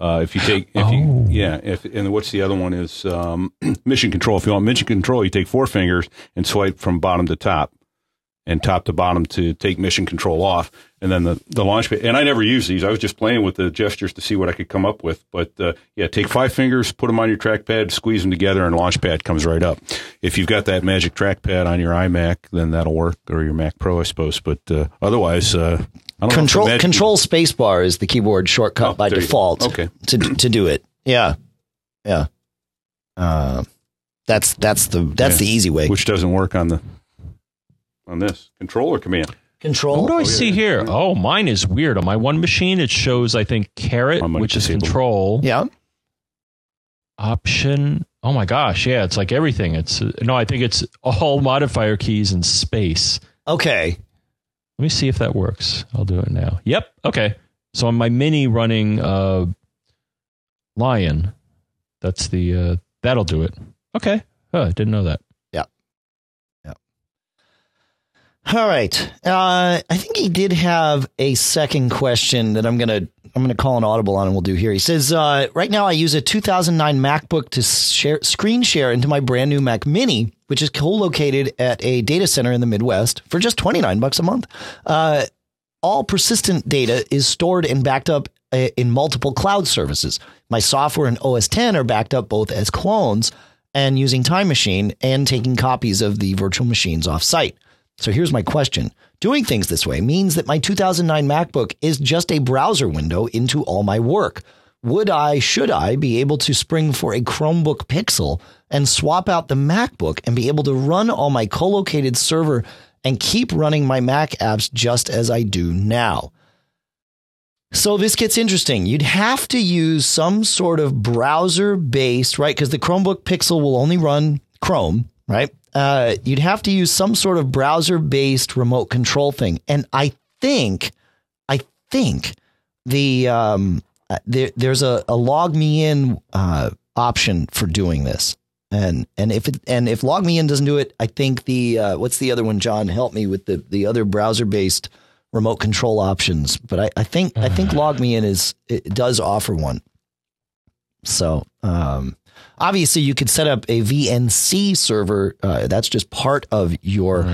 Uh, if you take, if Oh. you, yeah, if and what's the other one is um, Mission Control. If you want Mission Control, you take four fingers and swipe from bottom to top, and top to bottom to take Mission Control off, and then the the Launchpad. And I never use these. I was just playing with the gestures to see what I could come up with. But uh, yeah, take five fingers, put them on your trackpad, squeeze them together, and Launchpad comes right up. If you've got that Magic Trackpad on your iMac, then that'll work, or your Mac Pro, I suppose. But uh, otherwise, uh, I don't know Control Magic- Control spacebar is the keyboard shortcut Oh, by there you default. Okay. To to do it. Yeah. Yeah. Uh, that's that's the that's Yeah. the easy way. which doesn't work on the on this control or command. Control. What do I yeah, see yeah. here? Oh, mine is weird. On my one machine, it shows I think caret, I might which is disable control. Yeah. option. Oh my gosh, yeah, it's like everything. It's uh, no, I think it's all modifier keys and space. Okay. Let me see if that works. I'll do it now. Yep. Okay. So on my mini running uh Lion, that's the uh that'll do it. Okay. Oh, I didn't know that. All right. Uh, I think he did have a second question that I'm gonna I'm gonna call an audible on and we'll do here. He says, uh, right now I use a 2009 MacBook to share screen share into my brand new Mac Mini, which is co-located at a data center in the Midwest for just 29 bucks a month. Uh, all persistent data is stored and backed up uh, in multiple cloud services. My software and OS X are backed up both as clones and using Time Machine and taking copies of the virtual machines off site. So here's my question. Doing things this way means that my 2009 MacBook is just a browser window into all my work. Would I, should I be able to spring for a Chromebook Pixel and swap out the MacBook and be able to run all my co-located server and keep running my Mac apps just as I do now? So this gets interesting. You'd have to use some sort of browser based, right? Because the Chromebook Pixel will only run Chrome, right? Uh, you'd have to use some sort of browser based remote control thing. And I think, I think the um, uh, there, there's a, a LogMeIn uh, option for doing this. And and if it and if LogMeIn doesn't do it, I think the uh, what's the other one? John, help me with the the other browser based remote control options. But I, I think I think LogMeIn is it does offer one. So um, obviously you could set up a VNC server. Uh, that's just part of your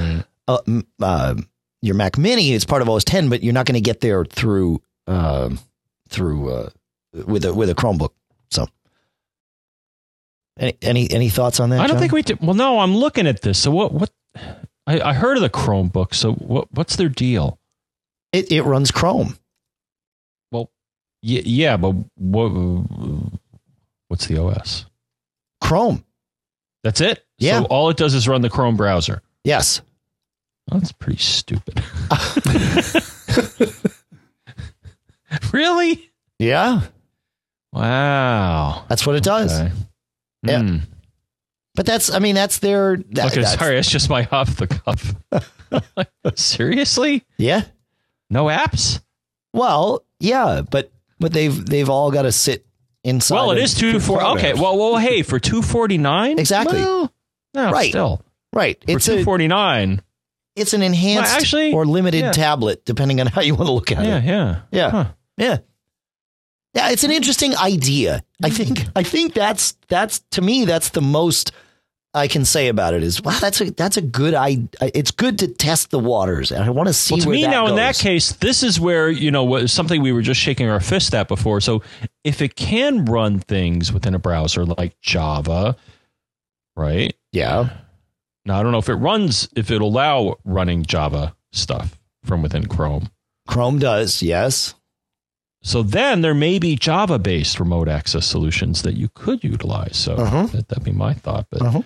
uh, uh, your Mac Mini. It's part of OS X, but you're not going to get there through um through uh, with a with a Chromebook. So. Any, any any thoughts on that? I don't John? think we did. Well, no, I'm looking at this. So what? What? I, I heard of the Chromebook. So what? What's their deal? it it runs Chrome. Well, yeah, yeah, but what? What's the OS? Chrome. That's it. Yeah. So all it does is run the Chrome browser. Yes. Well, that's pretty stupid. really? Yeah. Wow. That's what it does. Okay. Yeah. Hmm. But that's I mean that's their that, Okay, that's- sorry, that's just my off the cuff. Seriously? Yeah. No apps? Well, yeah, but but they've they've all got to sit inside. Well, it is two four. Okay, well, well, hey, for two forty nine, Exactly. Well, no, Right. still right. for It's two forty nine. it's an enhanced Well, actually, or limited yeah. tablet, depending on how you want to look at Yeah, it. yeah, Yeah. Huh. Yeah. Yeah, it's an interesting idea. I hmm. think I think that's that's to me that's the most I can say about it is wow that's a that's a good I it's good to test the waters and I want to see Well, to me now, in that case, this is where you know something we were just shaking our fist at before. So, if it can run things within a browser like Java, right? Yeah. Now, I don't know if it runs if it'll allow running Java stuff from within Chrome. Chrome does, yes. So then there may be Java based remote access solutions that you could utilize. So Uh-huh. that, that'd be my thought. But Uh-huh.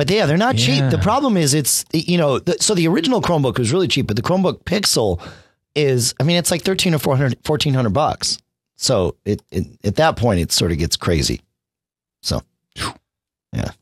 But yeah, they're not cheap. The problem is it's you know the, so the original Chromebook was really cheap, but the Chromebook Pixel is I mean it's like 13 or 400 1400 bucks. So it, it at that point it sort of gets crazy. So yeah.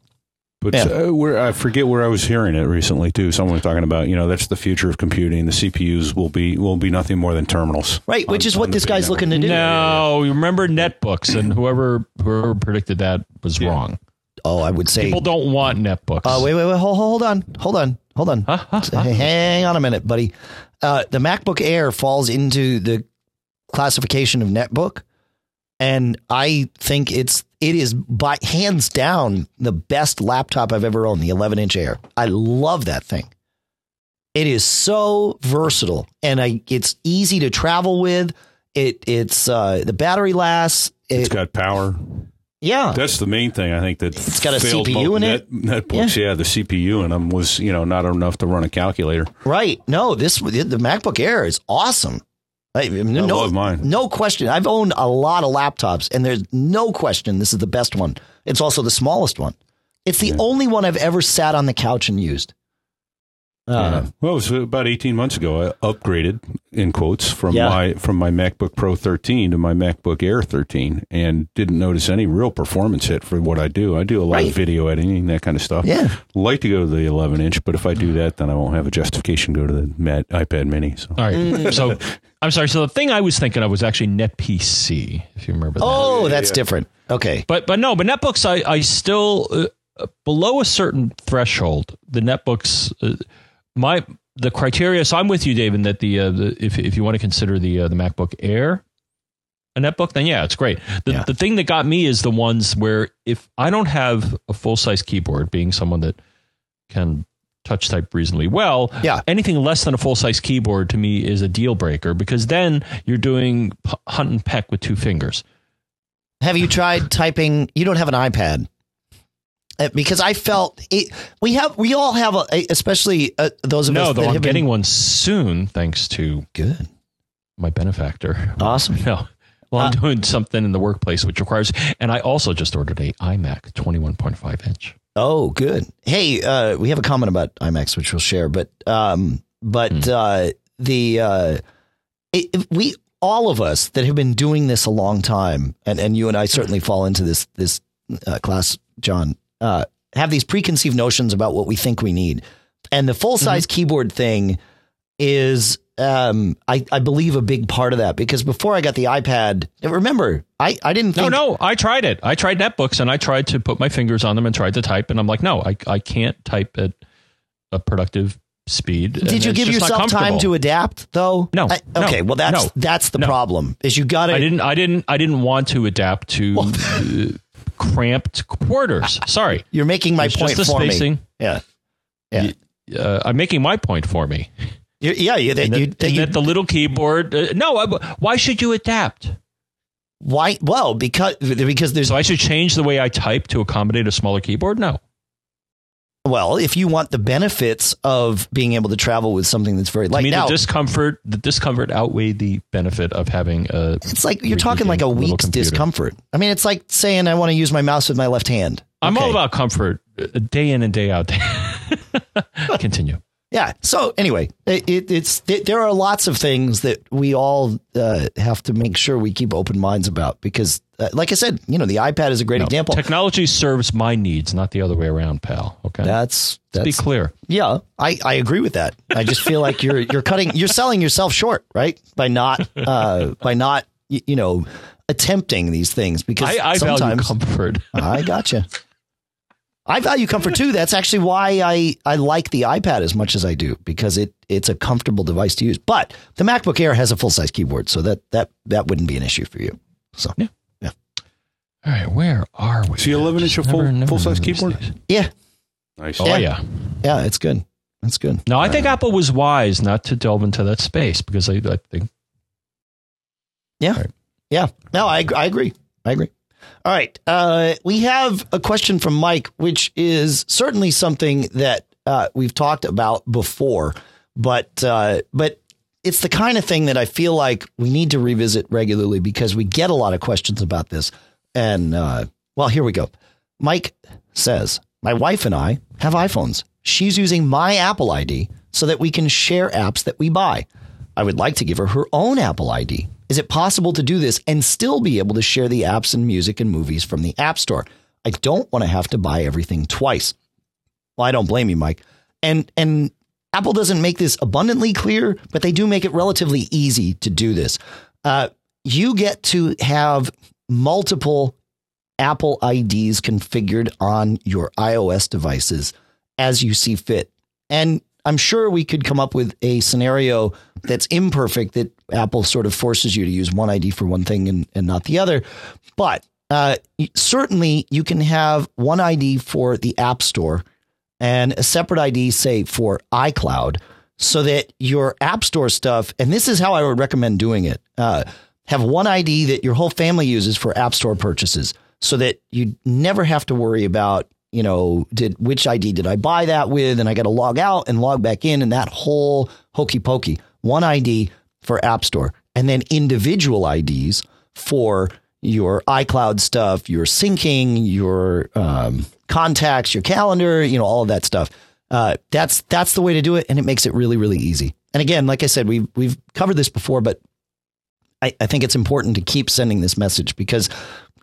But Yeah. uh, where I forget where I was hearing it recently too. Someone was talking about you know that's the future of computing. The CPUs will be will be nothing more than terminals. right, which is what this guy's network. looking to do. no, you remember netbooks, and whoever whoever predicted that was Yeah. wrong. Oh, I would say People don't want netbooks. Oh, wait, wait, wait. Hold, hold on. Hold on. Hold on. Huh? Huh? Huh? Hang on a minute, buddy. Uh, the MacBook Air falls into the classification of netbook, and I think it's it is by hands down the best laptop I've ever owned. The 11 inch Air. I love that thing. It is so versatile, and I it's easy to travel with. It it's uh, the battery lasts. It's It, got power. Yeah, That's the main thing I think that It's got a CPU in net, Netbooks, yeah. the CPU in them was you know not enough to run a calculator. Right. No, this the MacBook Air is awesome. I, no, love mine. No question. I've owned a lot of laptops, and there's no question this is the best one. It's also the smallest one. It's the only one I've ever sat on the couch and used. Uh, Well, it was about eighteen months ago. I upgraded in quotes from Yeah. my from my MacBook Pro 13 to my MacBook Air 13, and didn't notice any real performance hit for what I do. I do a lot Right. of video editing, that kind of stuff. Yeah. like to go to the 11 inch, but if I do that, then I won't have a justification to go to the Mat- iPad Mini. So All right. Mm. So I'm sorry. So the thing I was thinking of was actually NetPC, if you remember that. oh, that's different. Okay. But but no, but netbooks I I still uh, below a certain threshold, the netbooks uh, my the criteria. So I'm with you, David, that the, uh, the if if you want to consider the uh, the MacBook Air a netbook, then yeah, it's great. The Yeah. the thing that got me is the ones where if I don't have a full size keyboard, being someone that can touch type reasonably well, Yeah. anything less than a full size keyboard to me is a deal breaker because then you're doing hunt and peck with two fingers. Have you tried typing? You don't have an iPad. Uh, Because I felt it, we have, we all have, a, especially uh, those of No, us though that I'm been- getting one soon, thanks to good, my benefactor. awesome. No. Well, I'm Uh, doing something in the workplace which requires, and I also just ordered a iMac 21.5 inch. Oh, good. Hey, uh, we have a comment about iMacs, which we'll share, but um, but Hmm. uh, the uh, it, it- we all of us that have been doing this a long time, and, and you and I certainly fall into this this uh, class, John, uh, have these preconceived notions about what we think we need, and the full size Mm-hmm. keyboard thing is. Um, I, I believe a big part of that because before I got the iPad, remember, I, I didn't No, think no, I tried it. I tried netbooks and I tried to put my fingers on them and tried to type, and I'm like, no, I, I can't type at a productive speed. Did you give yourself time to adapt though? No, I- no, okay, well that's no, that's the no. problem. Is you got I to didn't, I didn't, I didn't want to adapt to uh, cramped quarters. Sorry, you're making my It's point just the for me. spacing. Yeah. Yeah. uh, I'm making my point for me. You- yeah, you, that, you, that you, that the little keyboard. Uh, no, I, why should you adapt? why well because because there's So I should change the way I type to accommodate a smaller keyboard? No. Well, if you want the benefits of being able to travel with something that's very I mean, now the discomfort, the discomfort outweighed the benefit of having a. it's like you're talking like a week's discomfort. I mean, it's like saying I want to use my mouse with my left hand. I'm all about comfort, uh, day in and day out. Continue. Yeah. So anyway, it, it, it's it, there are lots of things that we all uh, have to make sure we keep open minds about because, uh, like I said, you know, the iPad is a great No, example. Technology serves my needs, not the other way around, pal. Okay. That's Let's be clear. yeah. I, I agree with that. I just feel like you're you're cutting you're selling yourself short, right? By not uh by not y- you know attempting these things because I, I value sometimes comfort. I gotcha. I value comfort too. That's actually why I, I like the iPad as much as I do because it it's a comfortable device to use. But the MacBook Air has a full size keyboard, so that that that wouldn't be an issue for you. So Yeah. All right, where are we? Is the 11 inch a Just full- never- never full-size keyboard? days. yeah, Nice. Oh Yeah. yeah. yeah, it's good. That's good. No, I think Apple was wise not to delve into that space because I, I think Yeah. Right. Yeah. No, I, I agree. I agree. All right. Uh, we have a question from Mike, which is certainly something that uh, we've talked about before, but uh, but it's the kind of thing that I feel like we need to revisit regularly because we get a lot of questions about this. And uh, well, here we go. Mike says, My wife and I have iPhones. She's using my Apple ID so that we can share apps that we buy. I would like to give her her own Apple ID. Is it possible to do this and still be able to share the apps and music and movies from the App Store? I don't want to have to buy everything twice. Well, I don't blame you, Mike. And and Apple doesn't make this abundantly clear, but they do make it relatively easy to do this. Uh, you get to have multiple Apple IDs configured on your iOS devices as you see fit. And I'm sure we could come up with a scenario that's imperfect that Apple sort of forces you to use one ID for one thing and, and not the other. But uh, certainly you can have one ID for the App Store and a separate ID, say, for iCloud, so that your App Store stuff, and this is how I would recommend doing it uh, have one ID that your whole family uses for App Store purchases so that you never have to worry about you know, did which ID did I buy that with? And I got to log out and log back in and that whole hokey pokey. One ID for App Store and then individual IDs for your iCloud stuff, your syncing, your um, contacts, your calendar, you know, all of that stuff. Uh, that's that's the way to do it, and it makes it really really easy. And again, like I said, we've we've covered this before, but I, I think it's important to keep sending this message because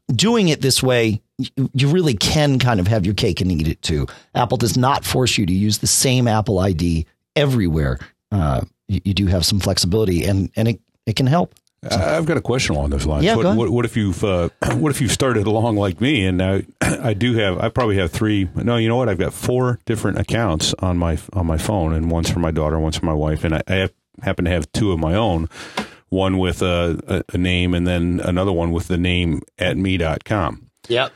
doing it this way, you, you really can kind of have your cake and eat it too. Apple does not force you to use the same Apple ID everywhere. Uh, you, you, do have some flexibility, and and it, it can help. So. I've got a question along those lines. Yeah, what, what, what, if you've uh, what if you've started along like me, and I I do have I probably have three. No, you know what? I've got four different accounts on my on my phone, and one's for my daughter, one's for my wife, and I, I happen to have two of my own one with a, a, a name and then another one with the name at me.com. Yep.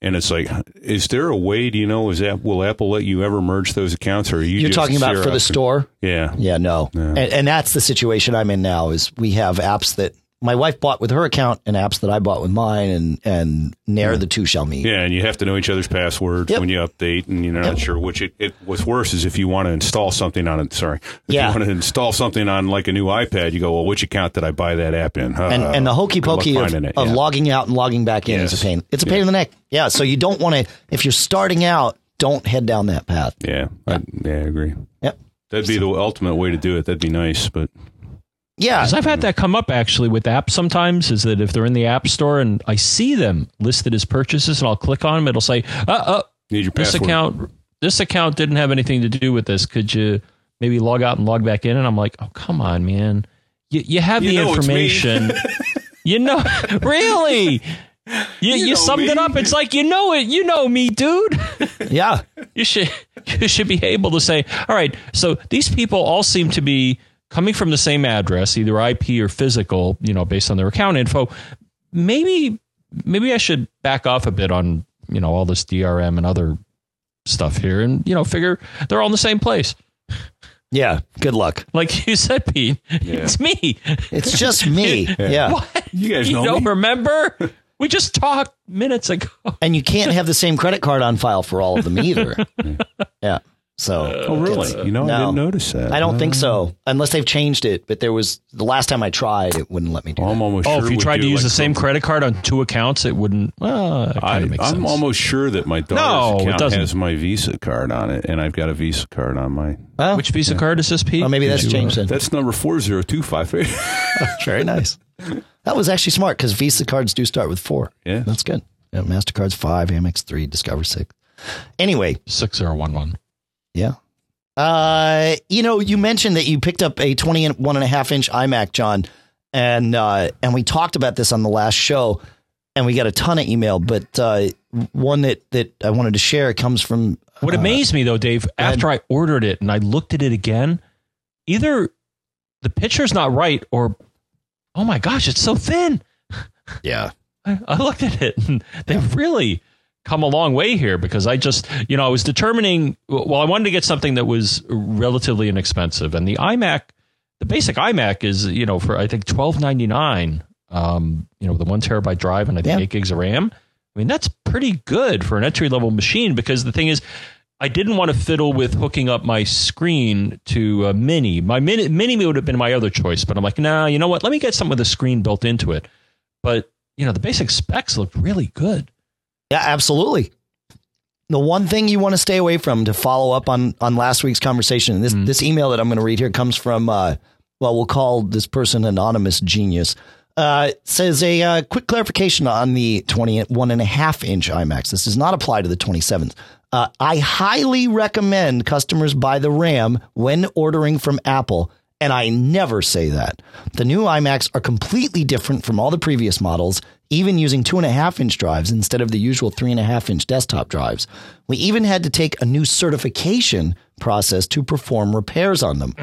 And it's like, is there a way? Do you know? Is that will Apple let you ever merge those accounts, or are you? You're talking about for the store? Yeah, yeah, no. And, and that's the situation I'm in now. Is we have apps that my wife bought with her account and apps that I bought with mine, and and ne'er yeah. the two shall meet. Yeah, and you have to know each other's passwords yep. when you update, and you're not yep. sure which. It, it what's worse is if you want to install something on it. Sorry, if yeah. you want to install something on like a new iPad, you go, well, which account did I buy that app in? Uh, and and the hokey pokey of, of yeah. logging out and logging back in yes. is a pain. It's a pain in the neck. Yeah, so you don't want to if you're starting out, don't head down that path. Yeah, I, yeah, I agree. Yep. That'd be the ultimate way to do it. That'd be nice, but yeah, because I've had that come up actually with apps sometimes. Is that if they're in the app store and I see them listed as purchases, and I'll click on them, it'll say, "Uh, uh, Need your this password. account, this account didn't have anything to do with this. Could you maybe log out and log back in?" And I'm like, "Oh, come on, man! You you have you the information. you know, really." You, you, you summed me. it up. It's like you know it. You know me, dude. Yeah. you should you should be able to say, all right. So these people all seem to be coming from the same address, either IP or physical, you know, based on their account info, maybe maybe I should back off a bit on, you know, all this DRM and other stuff here and, you know, figure they're all in the same place. Yeah, good luck. Like you said, Pete, yeah. it's me. It's just me. yeah. What? You guys know you don't me? remember? We just talked minutes ago. And you can't have the same credit card on file for all of them either. yeah. So, oh really? You know, no, I didn't notice that. I don't think oh. so, unless they've changed it. But there was the last time I tried, it wouldn't let me do. I'm that. almost oh, sure if you tried to use like the same credit card on two accounts, it wouldn't. Well, I, am sense. almost sure that my daughter's no, account has my Visa card on it, and I've got a Visa card on my. Oh, Which Visa yeah. card is this, Pete? Oh, maybe that's changed. Then. That's number four zero two five eight. Very nice. That was actually smart because Visa cards do start with four. Yeah, that's good. Yeah, Mastercard's five, Amex three, Discover six. Anyway, six zero one one. Yeah. Uh, you know, you mentioned that you picked up a 21 and a half inch iMac, John, and uh, and we talked about this on the last show, and we got a ton of email, but uh, one that that I wanted to share comes from. What uh, amazed me though, Dave, after I ordered it and I looked at it again, either the picture's not right or, oh my gosh, it's so thin. Yeah, I, I looked at it and they really come a long way here because I just, you know, I was determining, well, I wanted to get something that was relatively inexpensive. And the iMac, the basic iMac is, you know, for I think twelve ninety nine, um, you know, the one terabyte drive and I think yeah. eight gigs of RAM. I mean, that's pretty good for an entry level machine because the thing is, I didn't want to fiddle with hooking up my screen to a mini. My mini, mini would have been my other choice, but I'm like, nah, you know what? Let me get something with a screen built into it. But you know, the basic specs looked really good. Yeah, absolutely. The one thing you want to stay away from to follow up on on last week's conversation, this Mm. this email that I'm going to read here comes from uh, well, we'll call this person anonymous genius. Uh, says a uh, quick clarification on the 21 and a half inch iMacs. This does not apply to the 27s. Uh, I highly recommend customers buy the RAM when ordering from Apple, and I never say that. The new iMacs are completely different from all the previous models, even using two and a half inch drives instead of the usual three and a half inch desktop drives. We even had to take a new certification process to perform repairs on them.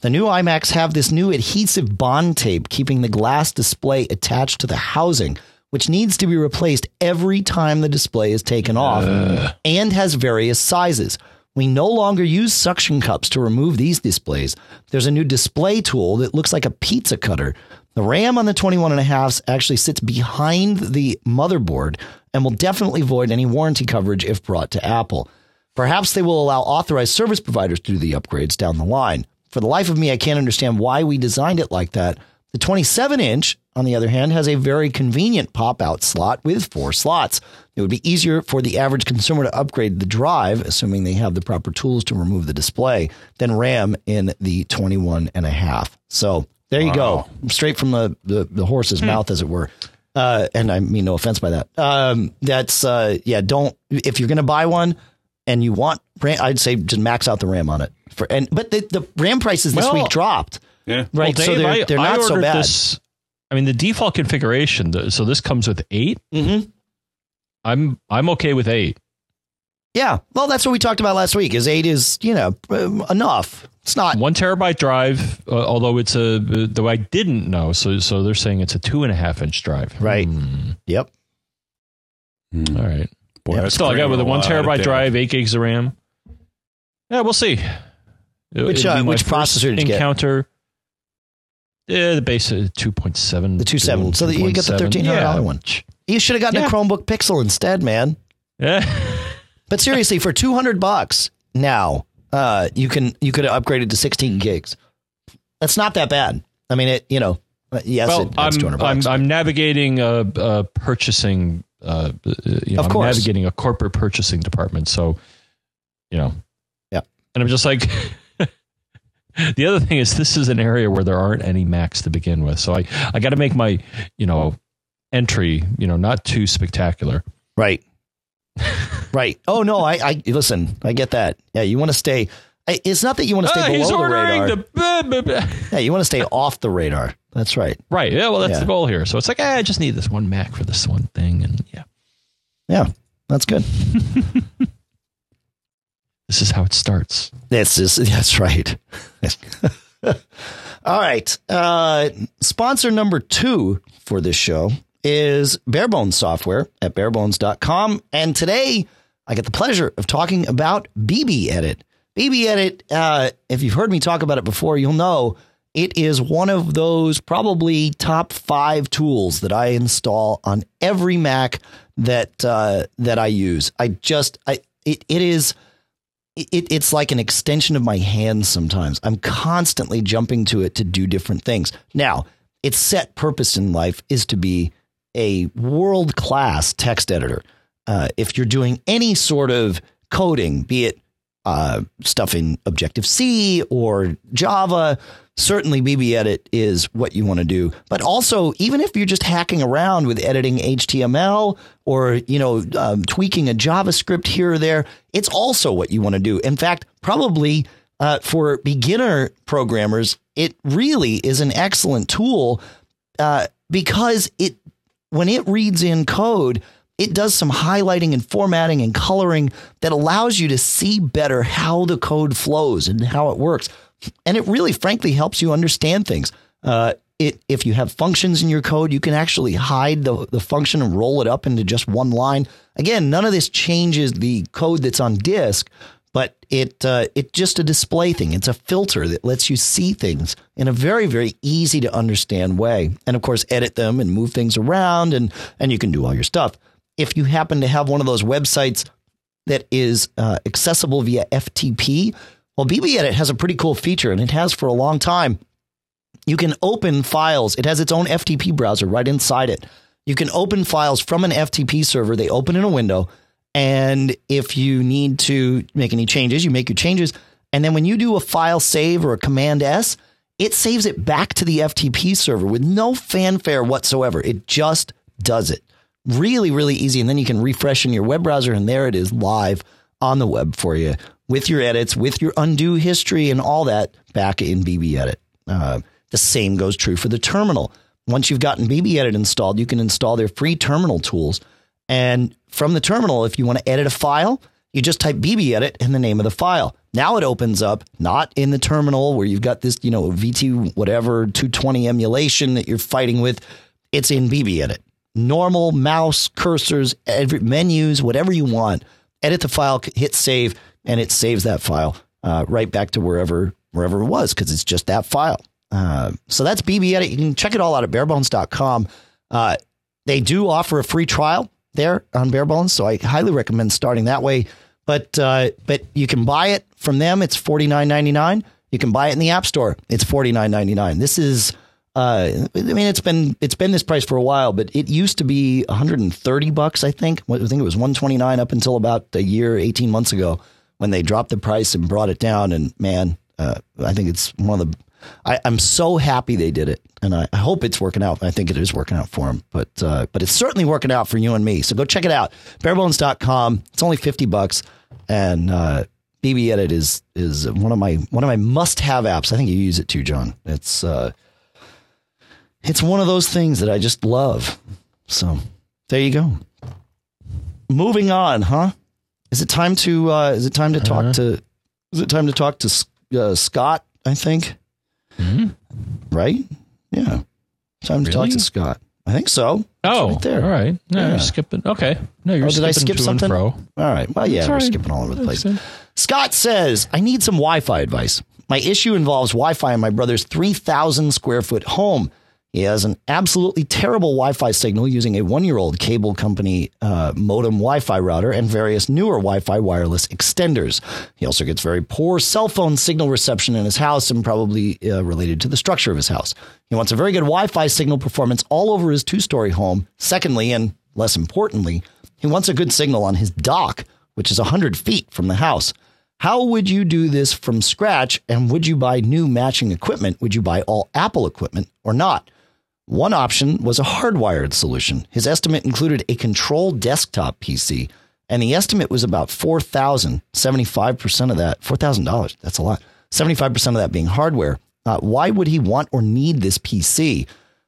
The new iMacs have this new adhesive bond tape keeping the glass display attached to the housing, which needs to be replaced every time the display is taken off and has various sizes. We no longer use suction cups to remove these displays. There's a new display tool that looks like a pizza cutter. The RAM on the 21 and a halves actually sits behind the motherboard and will definitely void any warranty coverage if brought to Apple. Perhaps they will allow authorized service providers to do the upgrades down the line. For the life of me, I can't understand why we designed it like that. The 27 inch, on the other hand, has a very convenient pop out slot with four slots. It would be easier for the average consumer to upgrade the drive, assuming they have the proper tools to remove the display, than RAM in the 21 and a half. So there you go. Straight from the, the, the horse's mouth, as it were. Uh, and I mean no offense by that. Um, that's uh, yeah. Don't if you're going to buy one and you want RAM, I'd say just max out the RAM on it. For and but the, the RAM prices this Well- week dropped. Yeah. Right, Well, so they're I- they're I not so ordered bad. This, I mean, the default configuration. the- So this comes with 8 Mm-hmm. I'm I'm okay with eight. Yeah, well, that's what we talked about last week. Is eight is you know um, enough. It's not. One terabyte drive, uh, although it's a though I didn't know. So so they're saying it's a two and a half inch drive. Right. Hmm. Yep. Mm. All right. Boy, Yeah, Still, I got with a a one terabyte drive, eight gigs of RAM. Yeah, we'll see. It- Which, uh, which processor did you get? Yeah, the base is two point seven. The 2.7, so that you get the $1,300 one. You should have gotten Yeah. a Chromebook Pixel instead, man. Yeah. But seriously, for two hundred bucks now, uh, you can you could have upgraded to sixteen gigs. That's not that bad. I mean, it you know, uh, yes, well, it, that's two I'm, hundred I'm bucks. I'm navigating a, a purchasing. Uh, uh, you know, Of I'm course. navigating a corporate purchasing department. So, you know, Yeah. And I'm just like. the other thing is, this is an area where there aren't any Macs to begin with, so I I got to make my you know entry you know not too spectacular. Right. right. Oh no, I, I listen. I get that. Yeah, you want to stay. It's not that you want to stay Ah, below the radar. the blah, blah, blah. yeah, you want to stay off the radar. That's right. right. Yeah, well, that's Yeah. the goal here. So it's like, eh, I just need this one Mac for this one thing, and yeah, Yeah, that's good. this is how it starts. This is that's right. All right. Uh, sponsor number two for this show is Bare Bones Software at barebones.com. And today I get the pleasure of talking about BBEdit. BB Edit, uh, if you've heard me talk about it before, you'll know it is one of those probably top five tools that I install on every Mac that uh, that I use. I just I it, it is it, it's like an extension of my hands sometimes. I'm constantly jumping to it to do different things. Now, its set purpose in life is to be a world class text editor. Uh, if you're doing any sort of coding, be it uh, stuff in Objective C or Java, certainly BBEdit is what you want to do. But also, even if you're just hacking around with editing HTML or you know um, tweaking a JavaScript here or there, it's also what you want to do. In fact, probably uh, for beginner programmers, it really is an excellent tool uh, because it when it reads in code, it does some highlighting and formatting and coloring that allows you to see better how the code flows and how it works. And it really, frankly, helps you understand things. Uh, it, if you have functions in your code, you can actually hide the, the function and roll it up into just one line. Again, none of this changes the code that's on disk, but it uh, it's just a display thing. It's a filter that lets you see things in a very very easy to understand way, and of course edit them and move things around, and and you can do all your stuff. If you happen to have one of those websites that is uh, accessible via FTP. Well, BBEdit has a pretty cool feature, and it has for a long time. You can open files. It has its own FTP browser right inside it. You can open files from an FTP server. They open in a window. And if you need to make any changes, you make your changes. And then when you do a file save or a command S, it saves it back to the FTP server with no fanfare whatsoever. It just does it. Really, really easy. And then you can refresh in your web browser, and there it is live on the web for you with your edits, with your undo history, and all that back in BBEdit. Uh, the same goes true for the terminal. Once you've gotten BBEdit installed, you can install their free terminal tools. And from the terminal, if you want to edit a file, you just type BBEdit and the name of the file. Now it opens up not in the terminal where you've got this, you know, VT whatever 220 emulation that you're fighting with. It's in BBEdit. Normal mouse cursors, every, menus, whatever you want. Edit the file, hit save, and it saves that file uh, right back to wherever wherever it was because it's just that file. Uh, so that's BBEdit. You can check it all out at barebones.com. Uh, they do offer a free trial there on Barebones, so I highly recommend starting that way. But uh, but you can buy it from them. It's forty nine ninety nine. You can buy it in the App Store. It's forty nine ninety nine. This is. Uh, I mean, it's been it's been this price for a while, but it used to be 130 bucks. I think. I think it was 129 up until about a year, 18 months ago, when they dropped the price and brought it down. And man, uh, I think it's one of the I, am so happy they did it, and I, I, hope it's working out. I think it is working out for them, but uh, but it's certainly working out for you and me. So go check it out, barebones.com. It's only fifty bucks, and uh, BBEdit is is one of my one of my must have apps. I think you use it too, John. It's uh, it's one of those things that I just love. So there you go. Moving on, huh? Is it time to uh, is it time to talk uh-huh. to is it time to talk to uh, Scott? I think. Mm-hmm. Right? Yeah. Time to really? talk to Scott. I think so. oh, right there. All right. No, yeah. you're skipping. Okay. No, you're oh, did I skip something? All right. Well, yeah, we're skipping all over the place. Scott says, I need some Wi Fi advice. My issue involves Wi Fi in my brother's 3,000 square foot home. He has an absolutely terrible Wi Fi signal using a one year old cable company uh, modem Wi Fi router and various newer Wi Fi wireless extenders. He also gets very poor cell phone signal reception in his house and probably uh, related to the structure of his house. He wants a very good Wi Fi signal performance all over his two story home. Secondly, and less importantly, he wants a good signal on his dock, which is 100 feet from the house. How would you do this from scratch? And would you buy new matching equipment? Would you buy all Apple equipment or not? One option was a hardwired solution. His estimate included a control desktop PC, and the estimate was about 4000 75% of that, $4,000, that's a lot. 75% of that being hardware. Uh, why would he want or need this PC?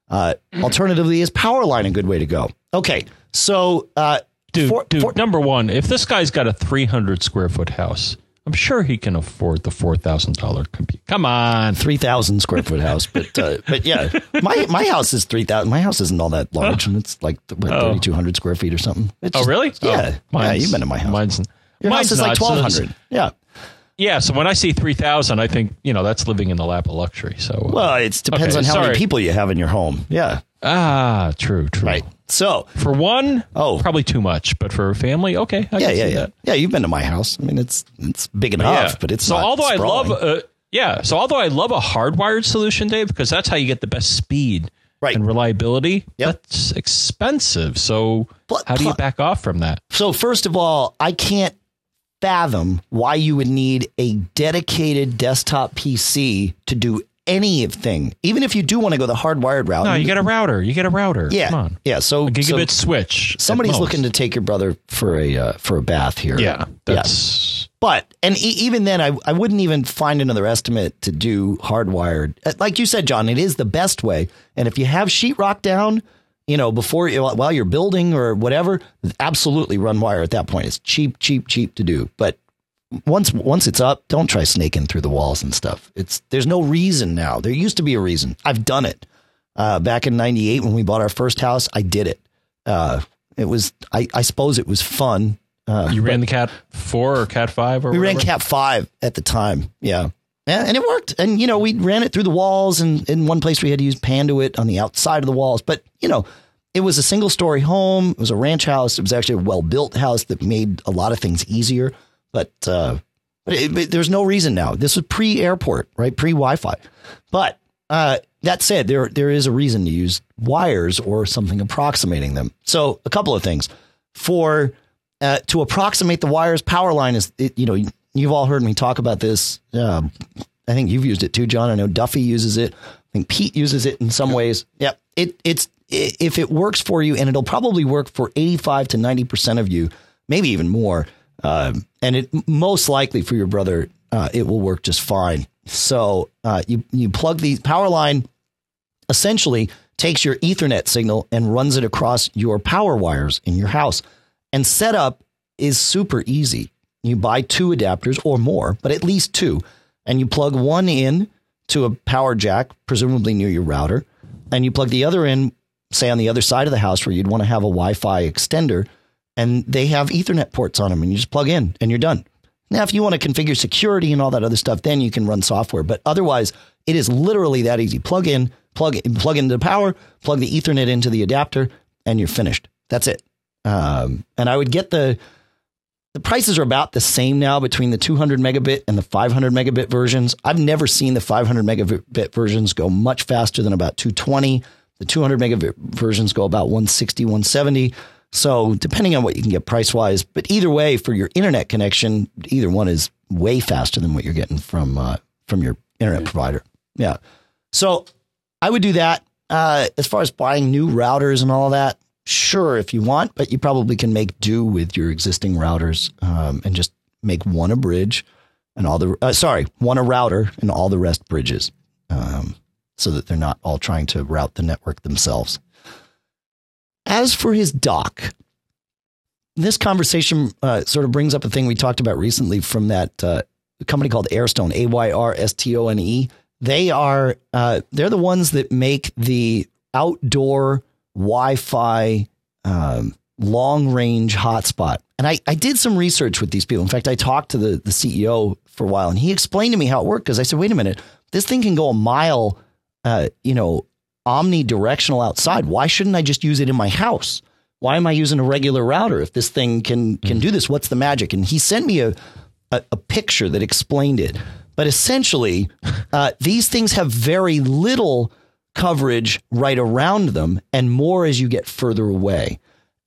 Uh, alternatively, is Powerline a good way to go? Okay, so uh, dude, for, dude for, number one, if this guy's got a 300 square foot house, I'm sure he can afford the four thousand dollar computer. Come on, three thousand square foot house, but uh, but yeah, my my house is three thousand. My house isn't all that large, and it's like oh. thirty two hundred square feet or something. It's oh, really? Yeah, oh, yeah. You've been to my house. Mine's, Your mine's house is like twelve hundred. Yeah. Yeah, so when I see three thousand, I think you know that's living in the lap of luxury. So uh, well, it depends okay, on how sorry. many people you have in your home. Yeah. Ah, true, true. Right. So for one, oh, probably too much, but for a family, okay. I yeah, yeah, yeah. That. Yeah, you've been to my house. I mean, it's it's big enough, yeah. but it's so. although sprawling. I love, uh, yeah. So although I love a hardwired solution, Dave, because that's how you get the best speed right. and reliability. Yep. That's expensive. So but, how do you back off from that? So first of all, I can't fathom why you would need a dedicated desktop PC to do anything, even if you do want to go the hardwired route. No, you get a router. You get a router. Yeah, yeah. So a gigabit so switch. Somebody's looking to take your brother for a uh, for a bath here. Yeah, that's. Yeah. But and e- even then, I I wouldn't even find another estimate to do hardwired. Uh, like you said, John, it is the best way. And if you have sheetrock down, you know, before while you're building or whatever, absolutely run wire at that point. It's cheap, cheap, cheap to do. But once once it's up, don't try snaking through the walls and stuff. It's there's no reason now. There used to be a reason. I've done it. Uh, back in '98 when we bought our first house, I did it. Uh, it was I, I suppose it was fun. Uh, you ran the Cat Four or Cat Five, or we whatever? ran Cat Five at the time. Yeah. Yeah, and it worked. And you know, we ran it through the walls, and in one place we had to use Panduit on the outside of the walls. But you know, it was a single story home. It was a ranch house. It was actually a well built house that made a lot of things easier. But, uh, it, there's no reason now. This was pre airport, right? Pre Wi Fi. But uh, that said, there there is a reason to use wires or something approximating them. So a couple of things for uh, to approximate the wires. Power line is it, you know you've all heard me talk about this. Um, I think you've used it too, John. I know Duffy uses it. I think Pete uses it in some ways. Yeah, it it's if it works for you, and it'll probably work for eighty five to ninety percent of you, maybe even more. Um, and it most likely for your brother, uh, it will work just fine. So uh, you you plug the power line, essentially takes your Ethernet signal and runs it across your power wires in your house. And setup is super easy. You buy two adapters or more, but at least two, and you plug one in to a power jack, presumably near your router, and you plug the other in, say on the other side of the house where you'd want to have a Wi-Fi extender, and they have Ethernet ports on them, and you just plug in and you're done. Now, if you want to configure security and all that other stuff, then you can run software. But otherwise, it is literally that easy. Plug in, plug plug into the power, plug the Ethernet into the adapter, and you're finished. That's it. Um, and I would get the the prices are about the same now between the 200 megabit and the 500 megabit versions. I've never seen the 500 megabit versions go much faster than about 220. The 200 megabit versions go about 160, 170. So depending on what you can get price wise, but either way, for your internet connection, either one is way faster than what you're getting from uh, from your internet provider. Yeah. So I would do that. Uh, as far as buying new routers and all that, sure, if you want, but you probably can make do with your existing routers um, and just make one a bridge and all the uh, sorry one a router and all the rest bridges, um, so that they're not all trying to route the network themselves. As for his dock, this conversation uh, sort of brings up a thing we talked about recently from that uh, company called Ayrstone, A Y R S T O N E. They are uh, they're the ones that make the outdoor Wi-Fi um, long range hotspot. And I, I did some research with these people. In fact, I talked to the, the CEO for a while and he explained to me how it worked because I said, wait a minute, this thing can go a mile, uh, you know, omnidirectional outside. Why shouldn't I just use it in my house? Why am I using a regular router if this thing can can do this? What's the magic? And he sent me a a, a picture that explained it. But essentially, uh, these things have very little coverage right around them and more as you get further away.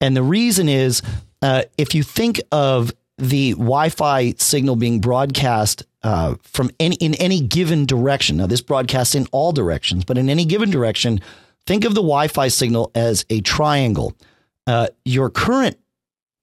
And the reason is uh, if you think of the Wi-Fi signal being broadcast uh, from any in any given direction. Now, this broadcasts in all directions, but in any given direction, think of the Wi-Fi signal as a triangle. Uh, your current,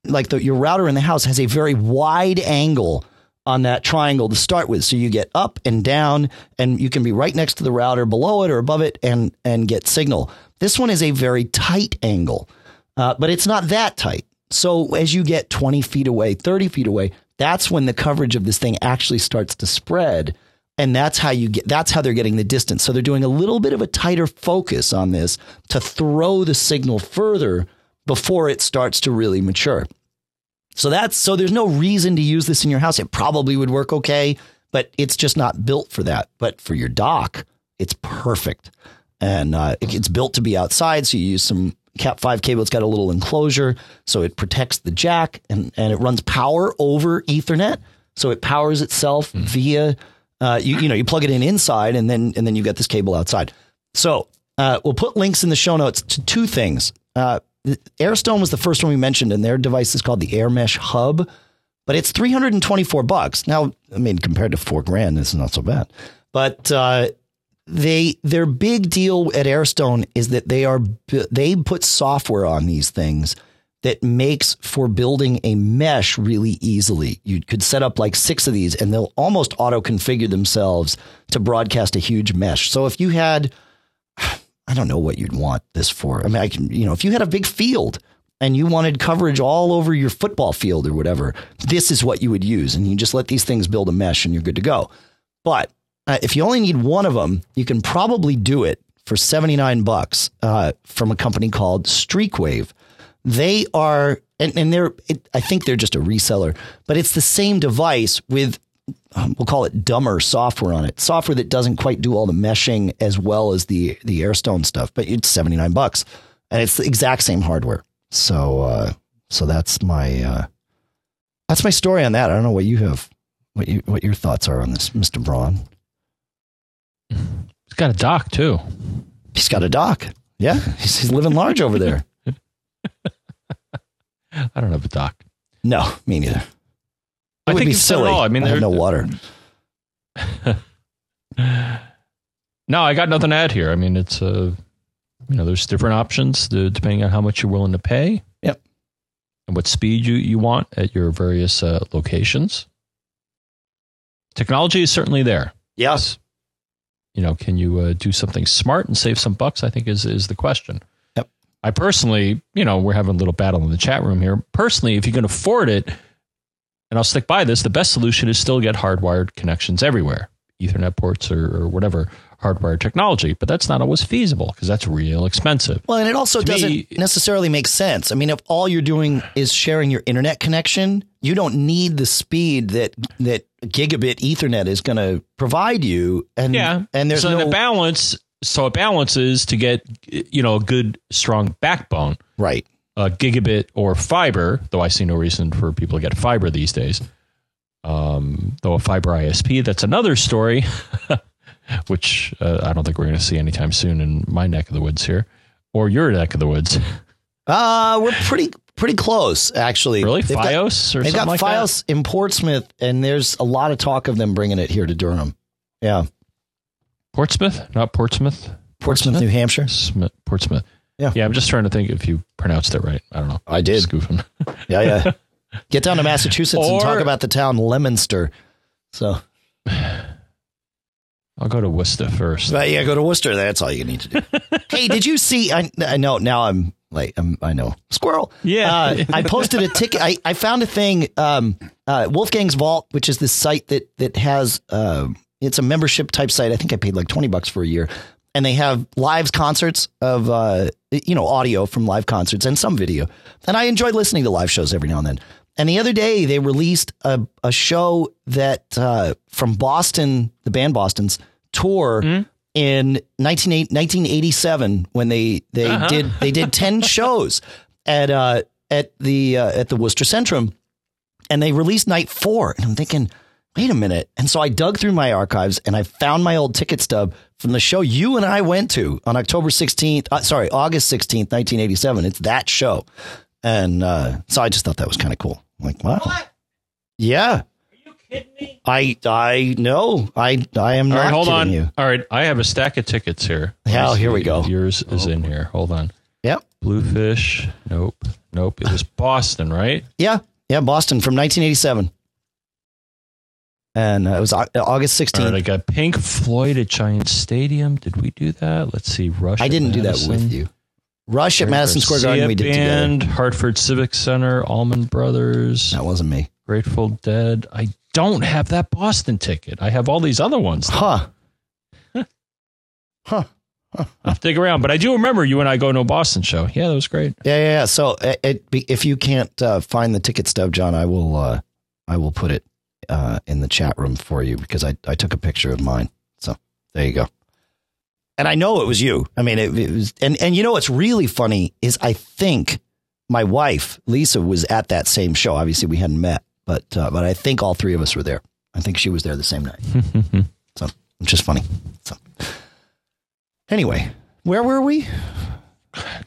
like the, your router in the house, has a very wide angle on that triangle to start with. So you get up and down, and you can be right next to the router, below it or above it, and and get signal. This one is a very tight angle, uh, but it's not that tight. So as you get 20 feet away, 30 feet away, that's when the coverage of this thing actually starts to spread. And that's how you get, that's how they're getting the distance. So they're doing a little bit of a tighter focus on this to throw the signal further before it starts to really mature. So that's, so there's no reason to use this in your house. It probably would work okay, but it's just not built for that. But for your dock, it's perfect. And uh, it's built to be outside. So you use some Cat 5 cable. It's got a little enclosure, so it protects the jack and, and it runs power over Ethernet. So it powers itself mm. via uh, you, you know you plug it in inside and then and then you get this cable outside. So uh, we'll put links in the show notes to two things. Uh, Ayrstone was the first one we mentioned, and their device is called the AyrMesh Hub, but it's 324 bucks. Now, I mean, compared to four grand, this is not so bad. But uh, they their big deal at Ayrstone is that they are they put software on these things that makes for building a mesh really easily. You could set up like six of these and they'll almost auto configure themselves to broadcast a huge mesh. So if you had I don't know what you'd want this for. I mean I can you know if you had a big field and you wanted coverage all over your football field or whatever, this is what you would use and you just let these things build a mesh and you're good to go. But uh, if you only need one of them, you can probably do it for 79 bucks uh, from a company called Streakwave. They are, and, and they're, it, I think they're just a reseller, but it's the same device with, um, we'll call it dumber software on it. Software that doesn't quite do all the meshing as well as the, the Ayrstone stuff, but it's 79 bucks. and it's the exact same hardware. So, uh, so that's my uh, that's my story on that. I don't know what you have, what you what your thoughts are on this, Mister Braun. He's got a dock too. He's got a dock. Yeah, he's, he's living large over there. I don't have a dock. No, me neither. I would think be it's silly. I mean, I have no water. No, I got nothing to add here. I mean, it's uh, you know, there's different options uh, depending on how much you're willing to pay. Yep. And what speed you, you want at your various uh, locations. Technology is certainly there. Yes. You know, can you uh, do something smart and save some bucks? I think is is the question. Yep. I personally, you know, we're having a little battle in the chat room here. Personally, if you can afford it, and I'll stick by this, the best solution is still get hardwired connections everywhere, Ethernet ports or, or whatever hardwired technology. But that's not always feasible because that's real expensive. Well, and it also To doesn't me- necessarily make sense. I mean, if all you're doing is sharing your internet connection, you don't need the speed that that gigabit Ethernet is going to provide you. And Yeah, and there's so no the balance. So it balances to get you know a good strong backbone. right. Uh, gigabit or fiber, though I see no reason for people to get fiber these days. Um, though a fiber ISP, that's another story, which uh, I don't think we're going to see anytime soon in my neck of the woods here, or your neck of the woods. Uh, we're pretty pretty close actually. Really, They've got- FiOS or They've got like FiOS in Portsmouth, and there's a lot of talk of them bringing it here to Durham. Yeah. Portsmouth, not Portsmouth. Portsmouth, New Hampshire. Smith, Portsmouth. Yeah. yeah. I'm just trying to think if you pronounced it right. I don't know. I did. Just goofing. Yeah, yeah. Get down to Massachusetts and talk about the town Leominster. So, I'll go to Worcester first. but yeah, go to Worcester. That's all you need to do. hey, did you see? I, I know now. I'm like I'm, I know squirrel. Yeah. uh, I posted a ticket. I, I found a thing. Um, uh, Wolfgang's Vault, which is this site that that has uh, it's a membership type site. I think I paid like twenty bucks for a year, and they have live concerts of uh, you know audio from live concerts and some video. And I enjoy listening to live shows every now and then. And the other day they released a a show that uh, from Boston, the band Boston's tour. In 19, 1987, when they they Uh-huh. did they did ten shows at uh, at the uh, at the Worcester Centrum, and they released night four. And I'm thinking, wait a minute. And so I dug through my archives and I found my old ticket stub from the show you and I went to on October 16th. Uh, sorry, August 16th, 1987. It's that show. And uh, so I just thought that was kind of cool. I'm like, wow. Yeah. Are you kidding me? I I know. I I am All not right, hold kidding on. you. All right, I have a stack of tickets here. Let me Yeah, here we go. Yours is in here. Hold on. Yep. Bluefish. Nope. Nope. It was Boston, right? Yeah. Yeah, Boston from 1987. And uh, it was Au- August 16th. All right, I got Pink Floyd at Giant Stadium. Did we do that? Let's see. Rush. I didn't do that with you. Rush at Madison Square Garden, we did together. Band, Hartford Civic Center, Allman Brothers, That wasn't me. Grateful Dead. I don't have that Boston ticket. I have all these other ones. Huh. huh. huh. I'll have dig around, but I do remember you and I going to a Boston show. Yeah, that was great. Yeah, yeah, yeah. So it, it, if you can't uh, find the ticket stub, John, I will uh, I will put it uh, in the chat room for you because I, I took a picture of mine. So there you go. And I know it was you. I mean, it, it was, and and you know what's really funny is I think my wife Lisa was at that same show. Obviously, we hadn't met, but uh, but I think all three of us were there. I think she was there the same night. So which is funny. So anyway, where were we?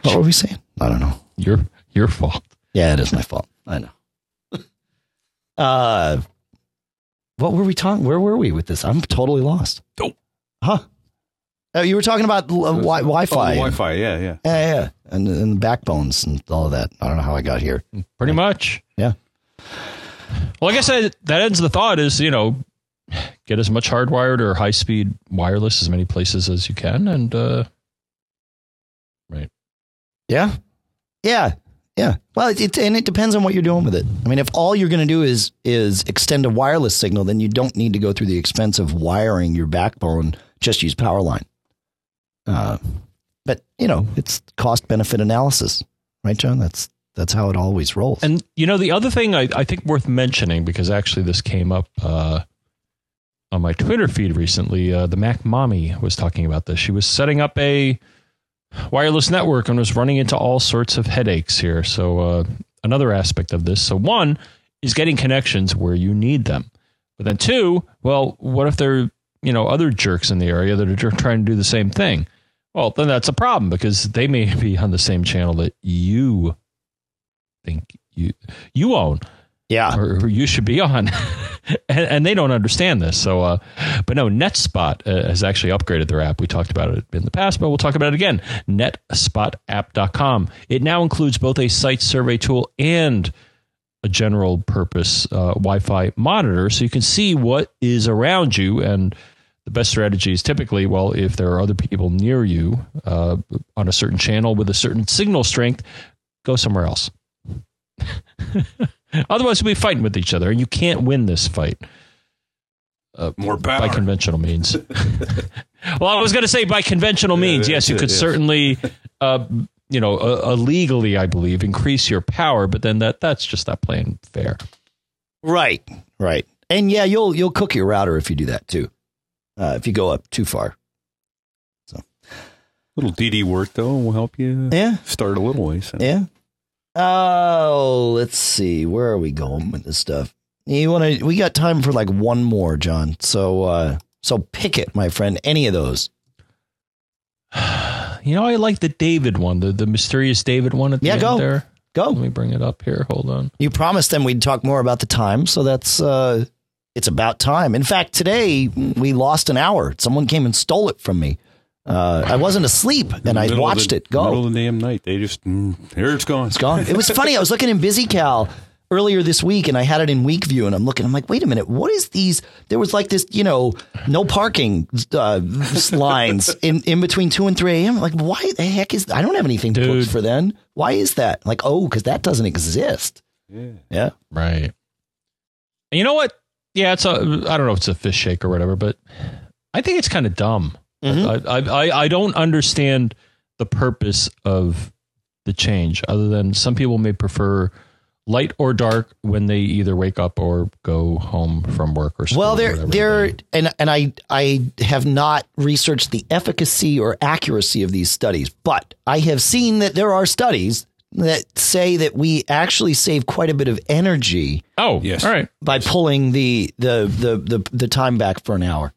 What were we saying? I don't know. Your your fault. Yeah, it is my fault. I know. uh, what were we talking? Where were we with this? I'm totally lost. Oh. Huh? Oh, you were talking about uh, wi- Oh, Wi-Fi. Wi-Fi, yeah, yeah. Yeah, yeah, and and the backbones and all of that. I don't know how I got here. Pretty much. Yeah. Well, I guess that, that ends the thought is, you know, get as much hardwired or high speed wireless as many places as you can. And, uh, right. Yeah, yeah, yeah. Well, it, it and it depends on what you're doing with it. I mean, if all you're going to do is is extend a wireless signal, then you don't need to go through the expense of wiring your backbone. Just use power line. Uh, but you know, it's cost benefit analysis, right, John? That's that's how it always rolls. And, you know, the other thing I, I think worth mentioning, because actually this came up, uh, on my Twitter feed recently, uh, the Mac Mommy was talking about this. She was setting up a wireless network and was running into all sorts of headaches here. So, uh, another aspect of this. So, one is getting connections where you need them. But then, two, well, what if there are, you know, other jerks in the area that are trying to do the same thing? Well, then that's a problem because they may be on the same channel that you think you you own Yeah. or who you should be on, and, and they don't understand this. So, uh, but no, NetSpot uh, has actually upgraded their app. We talked about it in the past, but we'll talk about it again. NetSpotApp.com. It now includes both a site survey tool and a general purpose uh, Wi-Fi monitor, so you can see what is around you. And the best strategy is typically, well, if there are other people near you uh, on a certain channel with a certain signal strength, go somewhere else. Otherwise, we'll be fighting with each other, and you can't win this fight More power. by conventional means. well, I was going to say by conventional means. Yeah, yes, you could it, certainly, uh, you know, uh, illegally, I believe, increase your power, but then that that's just not playing fair. Right. Right. And yeah, you'll you'll cook your router if you do that too. Uh, if you go up too far. So little DD work though will help you Yeah. start a little ways. Yeah. Oh, let's see. Where are we going with this stuff? You want to? We got time for like one more, John. So, uh, so pick it, my friend. Any of those. You know, I like the David one, the the mysterious David one at the Yeah, end go. there. Go. Let me bring it up here. Hold on. You promised them we'd talk more about the time, so that's uh, it's about time. In fact, today we lost an hour. Someone came and stole it from me. Uh, I wasn't asleep, and I watched the- it go. Middle of the damn night. They just mm, here it's gone. It's gone. It was funny. I was looking in BusyCal earlier this week and I had it in week view and I'm looking, I'm like, wait a minute, what is these? There was like this, you know, no parking uh, lines in, in between 2 and 3 a.m. Like, why the heck is, I don't have anything Dude. booked for then. Why is that? Like, oh, because that doesn't exist. Yeah. Yeah. Right. And you know what? Yeah, it's a. I don't know if it's a fish shake or whatever, but I think it's kind of dumb. Mhm. I, I I I don't understand the purpose of the change, other than some people may prefer light or dark when they either wake up or go home from work or school. Well, or there, whatever there, they- and and I, I have not researched the efficacy or accuracy of these studies, but I have seen that there are studies that say that we actually save quite a bit of energy Oh, Yes. All right. by pulling the the the the, the time back for an hour.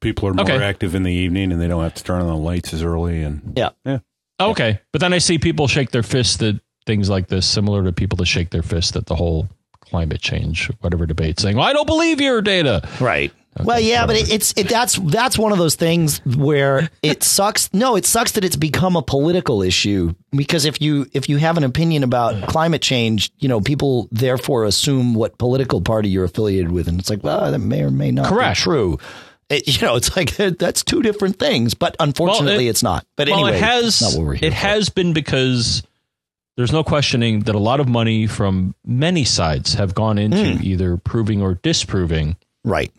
People are more Okay. active in the evening and they don't have to turn on the lights as early. And Yeah. yeah, oh, Okay, but then I see people shake their fists at things like this, similar to people that shake their fist at the whole climate change, whatever debate, saying, "Well, I don't believe your data." Right. well, yeah, but it, it's it, that's that's one of those things where it sucks. No, it sucks that it's become a political issue because if you if you have an opinion about climate change, you know, people therefore assume what political party you're affiliated with, and it's like, well, that may or may not Correct. be true. It, you know, it's like that's two different things, but unfortunately, it- it's not. But well, anyway, it has not what we're here it for. has been because there's no questioning that a lot of money from many sides have gone into Hmm. either proving or disproving right,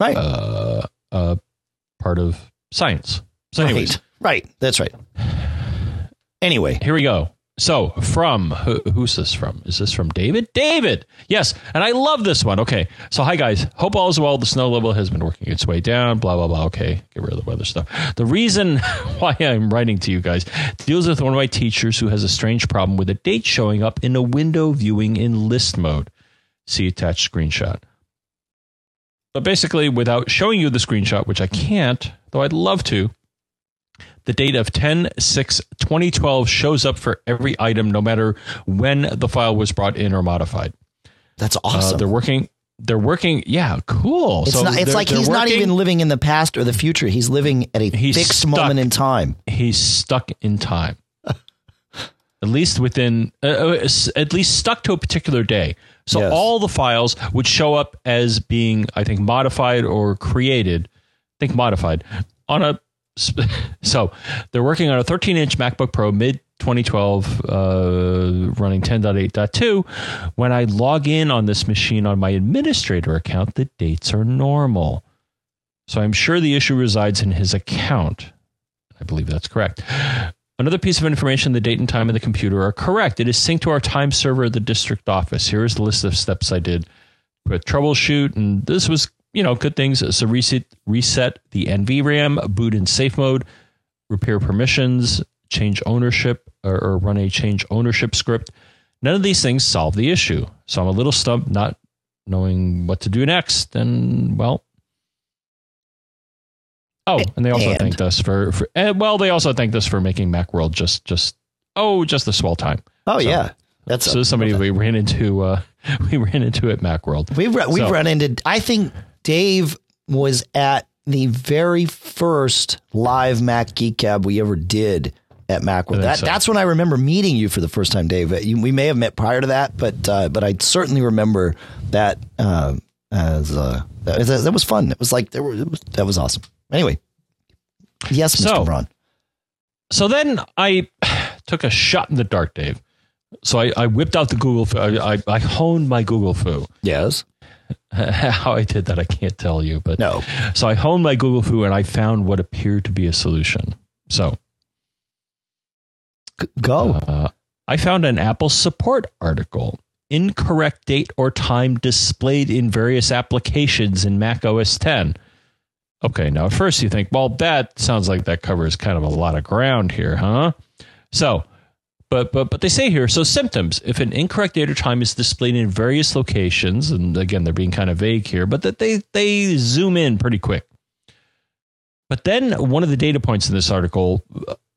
right, uh, uh, part of science. So, anyways, right, right. That's right. Anyway, Here we go. So, from who, who's this from? Is this from David? David. Yes, and I love this one. Okay. So, hi guys. Hope all is well. The snow level has been working its way down. Blah blah blah. Okay, get rid of the weather stuff. The reason why I'm writing to you guys deals with one of my teachers who has a strange problem with a date showing up in a window viewing in list mode. See attached screenshot. But basically, without showing you the screenshot, which I can't, though I'd love to, the date of 10 6 2012 shows up for every item, no matter when the file was brought in or modified. that's Uh, awesome. they're working. They're working. Yeah, cool. It's, so not, it's like he's not even living in the past or the future. He's living at a fixed stuck. moment in time. He's stuck in time. at least within, uh, uh, at least stuck to a particular day. So Yes. all the files would show up as being, I think, modified or created. I think modified on a. So they're working on a 13 inch MacBook Pro mid 2012, uh, running 10.8.2. When I log in on this machine on my administrator account, the dates are normal. So I'm sure the issue resides in his account. I believe that's correct. Another piece of information the date and time of the computer are correct. It is synced to our time server at the district office. Here is the list of steps I did with troubleshoot, and this was, you know, good things. So reset, reset the NVRAM, boot in safe mode, repair permissions, change ownership, or, or run a change ownership script. None of these things solve the issue. So I'm a little stumped, not knowing what to do next. And well, oh, and they also And- thanked us for, for eh, well, they also thanked us for making MacWorld just just oh just a swell time. Oh So- yeah, that's So somebody we ran into uh, we ran into at MacWorld. We've we've So- run into. I think Dave was at the very first live Mac Geek Gab we ever did at Macworld. That so. that's when I remember meeting you for the first time, Dave. We may have met prior to that, but uh, but I certainly remember that uh, as uh, that, was- that was fun. It was like there were, it was, that was awesome. Anyway, yes, Mr. So- Braun. So then I took a shot in the dark, Dave. So I, I whipped out the Google. Foo- I, I, I honed my Google Foo. Yes. How I did that, I can't tell you. But No. So I honed my Google Foo and I found what appeared to be a solution. So Go. uh, I found an Apple support article. Incorrect date or time displayed in various applications in Mac OS X. Okay, now at first you think, well, that sounds like that covers kind of a lot of ground here, huh? So, but but but they say here, so symptoms. If an incorrect date or time is displayed in various locations, and again they're being kind of vague here, but that they they zoom in pretty quick. But then one of the data points in this article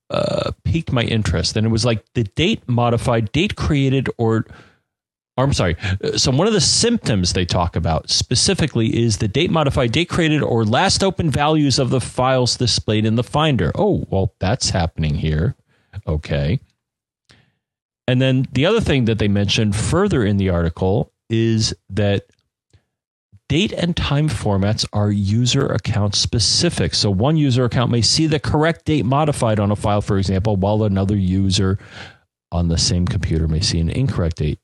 uh, piqued my interest, and it was like the date modified, date created, or, or I'm sorry. uh, So one of the symptoms they talk about specifically is the date modified, date created, or last open values of the files displayed in the Finder. Oh, well, that's happening here. Okay. And then the other thing that they mentioned further in the article is that date and time formats are user account specific. So one user account may see the correct date modified on a file, for example, while another user on the same computer may see an incorrect date.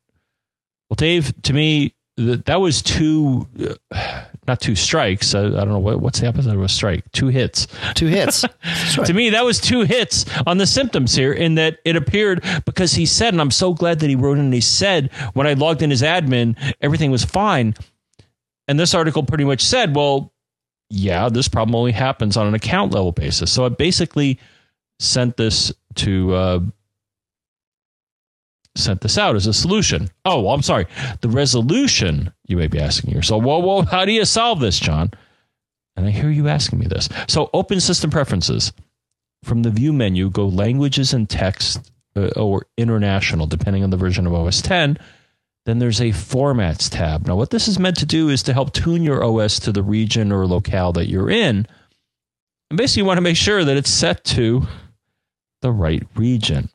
Well, Dave, to me, th- that was too. uh, not two strikes. I, I don't know what, what's the opposite of a strike. Two hits. Two hits. Right. To me, that was two hits on the symptoms here, in that it appeared because he said, and I'm so glad that he wrote in and he said, when I logged in as admin, everything was fine. And this article pretty much said, well, yeah, this problem only happens on an account level basis. So I basically sent this to, uh, sent this out as a solution. Oh, well, I'm sorry. The resolution, you may be asking yourself, well, well, how do you solve this, John? And I hear you asking me this. So, open system preferences. From the view menu, go languages and text uh, or international, depending on the version of OS X. Then there's a formats tab. Now, what this is meant to do is to help tune your OS to the region or locale that you're in. And basically, you want to make sure that it's set to the right region.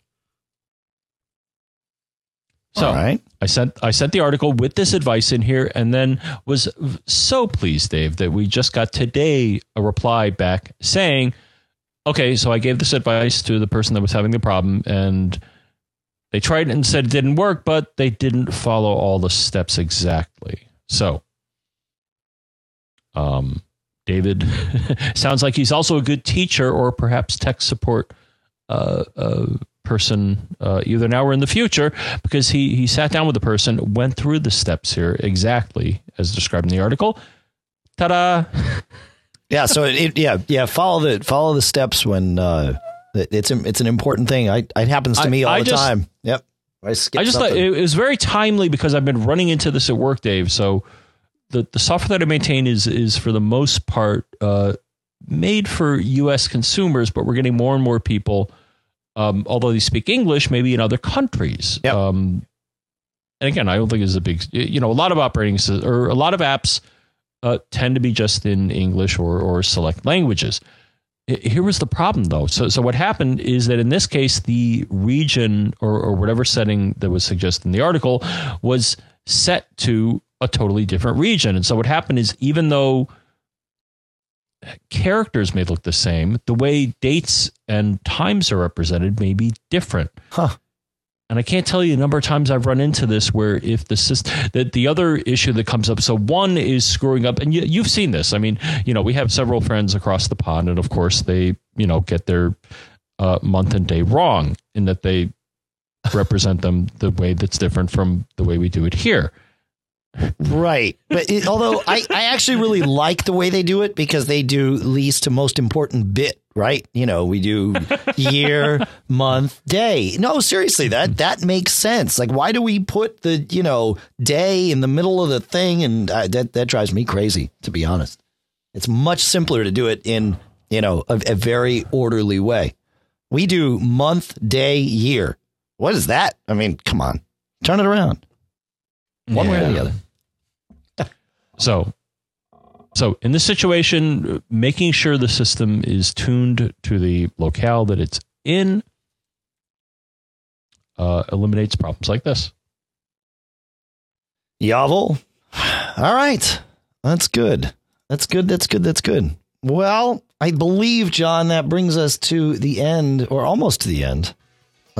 So, All right. I sent I sent the article with this advice in here, and then was so pleased, Dave, that we just got today a reply back saying, "Okay, so I gave this advice to the person that was having the problem, and they tried it and said it didn't work, but they didn't follow all the steps exactly." So, um, David sounds like he's also a good teacher or perhaps tech support uh, uh, person, uh, either now or in the future, because he he sat down with the person, went through the steps here exactly as described in the article. Ta-da! Yeah. So it, it yeah yeah follow the follow the steps when uh, it- it's it's an important thing. I it happens to I- me all I the just- time. Yep. I I just thought something. it, it was very timely because I've been running into this at work, Dave. So the the software that I maintain is is for the most part uh, made for U.S. consumers, but we're getting more and more people, um, although they speak English, maybe in other countries. Yep. Um, and again, I don't think it's a big, you know, a lot of operating sys- or a lot of apps uh, tend to be just in English or or select languages. Here was the problem, though. So, so what happened is that in this case, the region or, or whatever setting that was suggested in the article was set to a totally different region. And so what happened is even though characters may look the same, the way dates and times are represented may be different. Huh. And I can't tell you the number of times I've run into this where if the system, that the other issue that comes up, so one is screwing up, and you, you've seen this. I mean, you know, we have several friends across the pond, and of course they, you know, get their uh, month and day wrong in that they represent them the way that's different from the way we do it here. Right. But it, although I, I actually really like the way they do it because they do least to most important bit, right? You know, we do year, month, day. No, seriously, that that makes sense. Like why do we put the, you know, day in the middle of the thing and uh, that that drives me crazy to be honest. It's much simpler to do it in, you know, a, a very orderly way. We do month, day, year. What is that? I mean, come on. Turn it around. One way or the other. So, so in this situation, making sure the system is tuned to the locale that it's in uh, eliminates problems like this. Yavel. All right. That's good. That's good. That's good. That's good. Well, I believe, John, that brings us to the end, or almost to the end,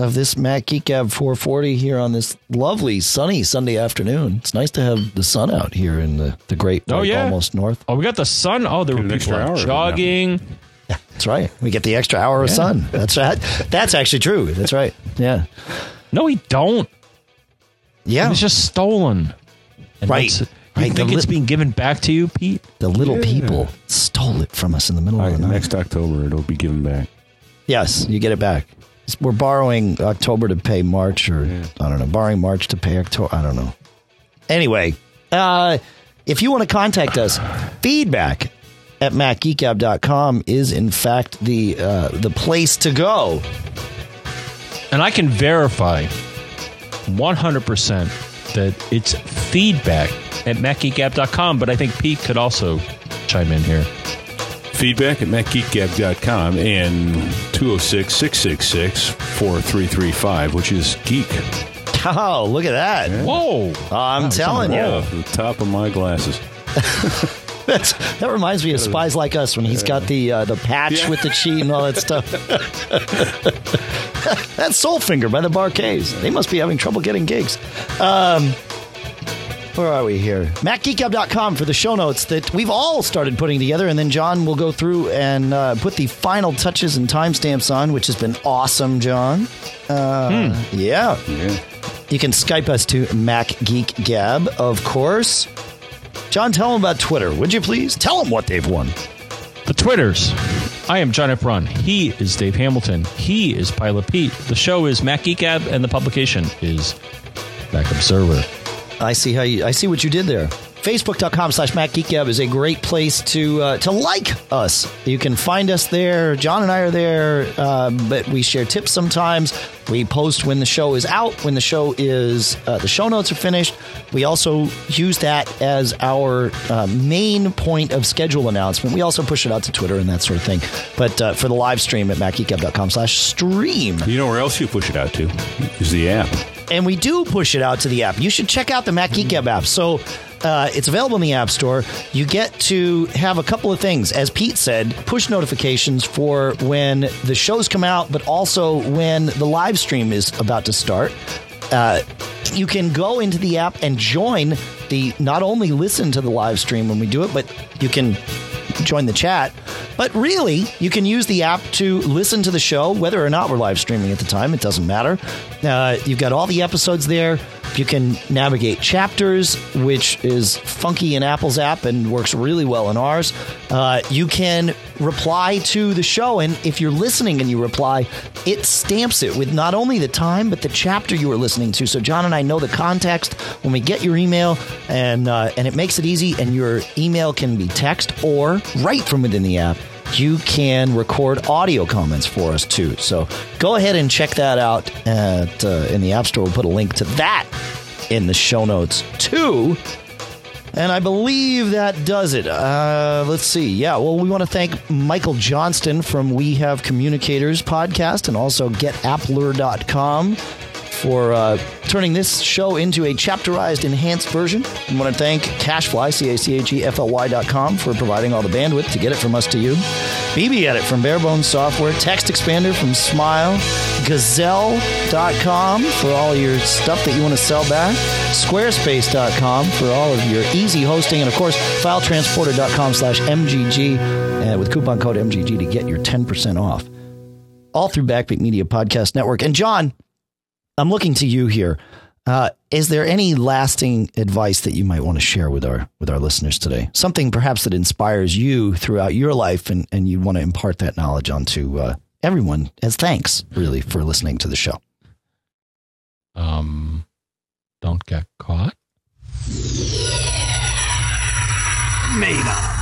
of this Mac Geek Gab 440 here on this lovely sunny Sunday afternoon. It's nice to have the sun out here in the, the great Oh, white, yeah. almost north. Oh, we got the sun. Oh, there Get were an people extra out hour of it now. jogging. That's right. We get the extra hour of sun. That's right. That's actually true. That's right. Yeah. No, we don't. Yeah. It's just stolen. And Right. that's- Right, You the think it's li- being given back to you, Pete? The little Yeah. people stole it from us in the middle All of right, the night. next October it'll be given back. Yes, you get it back. We're borrowing October to pay March, or I don't know, borrowing March to pay October. I don't know. Anyway, uh, if you want to contact us, feedback at macgeekgab.com is in fact the uh, the place to go. And I can verify 100% that it's feedback at macgeekapp.com, but I think Pete could also chime in here. Feedback at macgeekgab.com and 206 666 4335, which is geek. Oh, look at that! Whoa. I'm telling you, Off the top of my glasses. That's, that reminds me of Spies Like Us when he's got the uh, the patch Yeah. with the cheat and all that stuff. That's Soulfinger by the Bar-Kays. They must be having trouble getting gigs. Um, where are we here? MacGeekGab.com for the show notes that we've all started putting together, and then John will go through and uh, put the final touches and timestamps on, which has been awesome, John. Uh, Yeah. Yeah. You can Skype us to Mac Geek Gab, of course. John, tell them about Twitter, would you please? Tell them what they've won. The Twitters. I am John F. Braun. He is Dave Hamilton. He is Pilot Pete. The show is Mac Geek Gab, and the publication is Mac Observer. I see how you. I see what you did there. Facebook.com slash Mac Geek Gab is a great place to uh, to like us. You can find us there. John and I are there, uh, but we share tips sometimes. We post when the show is out, when the show is uh, the show notes are finished. We also use that as our uh, main point of schedule announcement. We also push it out to Twitter and that sort of thing. But uh, for the live stream at macgeekgab.com slash stream. You know where else you push it out to? Is the app. And we do push it out to the app. You should check out the Mac Geek app. So uh, it's available in the App Store. You get to have a couple of things, as Pete said, push notifications for when the shows come out, but also when the live stream is about to start. Uh, you can go into the app and join the not only listen to the live stream when we do it, but you can join the chat. But really, you can use the app to listen to the show, whether or not we're live streaming at the time. It doesn't matter. Uh, you've got all the episodes there. You can navigate chapters, which is funky in Apple's app and works really well in ours. Uh, you can reply to the show, and if you're listening and you reply, it stamps it with not only the time but the chapter you were listening to. So John and I know the context when we get your email, and uh, and it makes it easy. And your email can be text or right from within the app. You can record audio comments for us too. So go ahead and check that out at uh, in the App Store. We'll put a link to that in the show notes too. And I believe that does it. Uh, let's see. Yeah, well, we want to thank Michael Johnston from We Have Communicators podcast and also getappler.com for uh, turning this show into a chapterized, enhanced version. We want to thank CacheFly, C A C H E F L Y.com, for providing all the bandwidth to get it from us to you. BBEdit from Bare Bones Software, TextExpander from Smile, Gazelle.com for all your stuff that you want to sell back, Squarespace.com for all of your easy hosting, and of course, FileTransporter.com slash MGG uh, with coupon code MGG to get your 10% off. All through Backbeat Media Podcast Network. And John, I'm looking to you here. Uh, is there any lasting advice that you might want to share with our with our listeners today? Something perhaps that inspires you throughout your life, and and you want to impart that knowledge onto uh, everyone as thanks, really, for listening to the show. Um, don't get caught. Made up.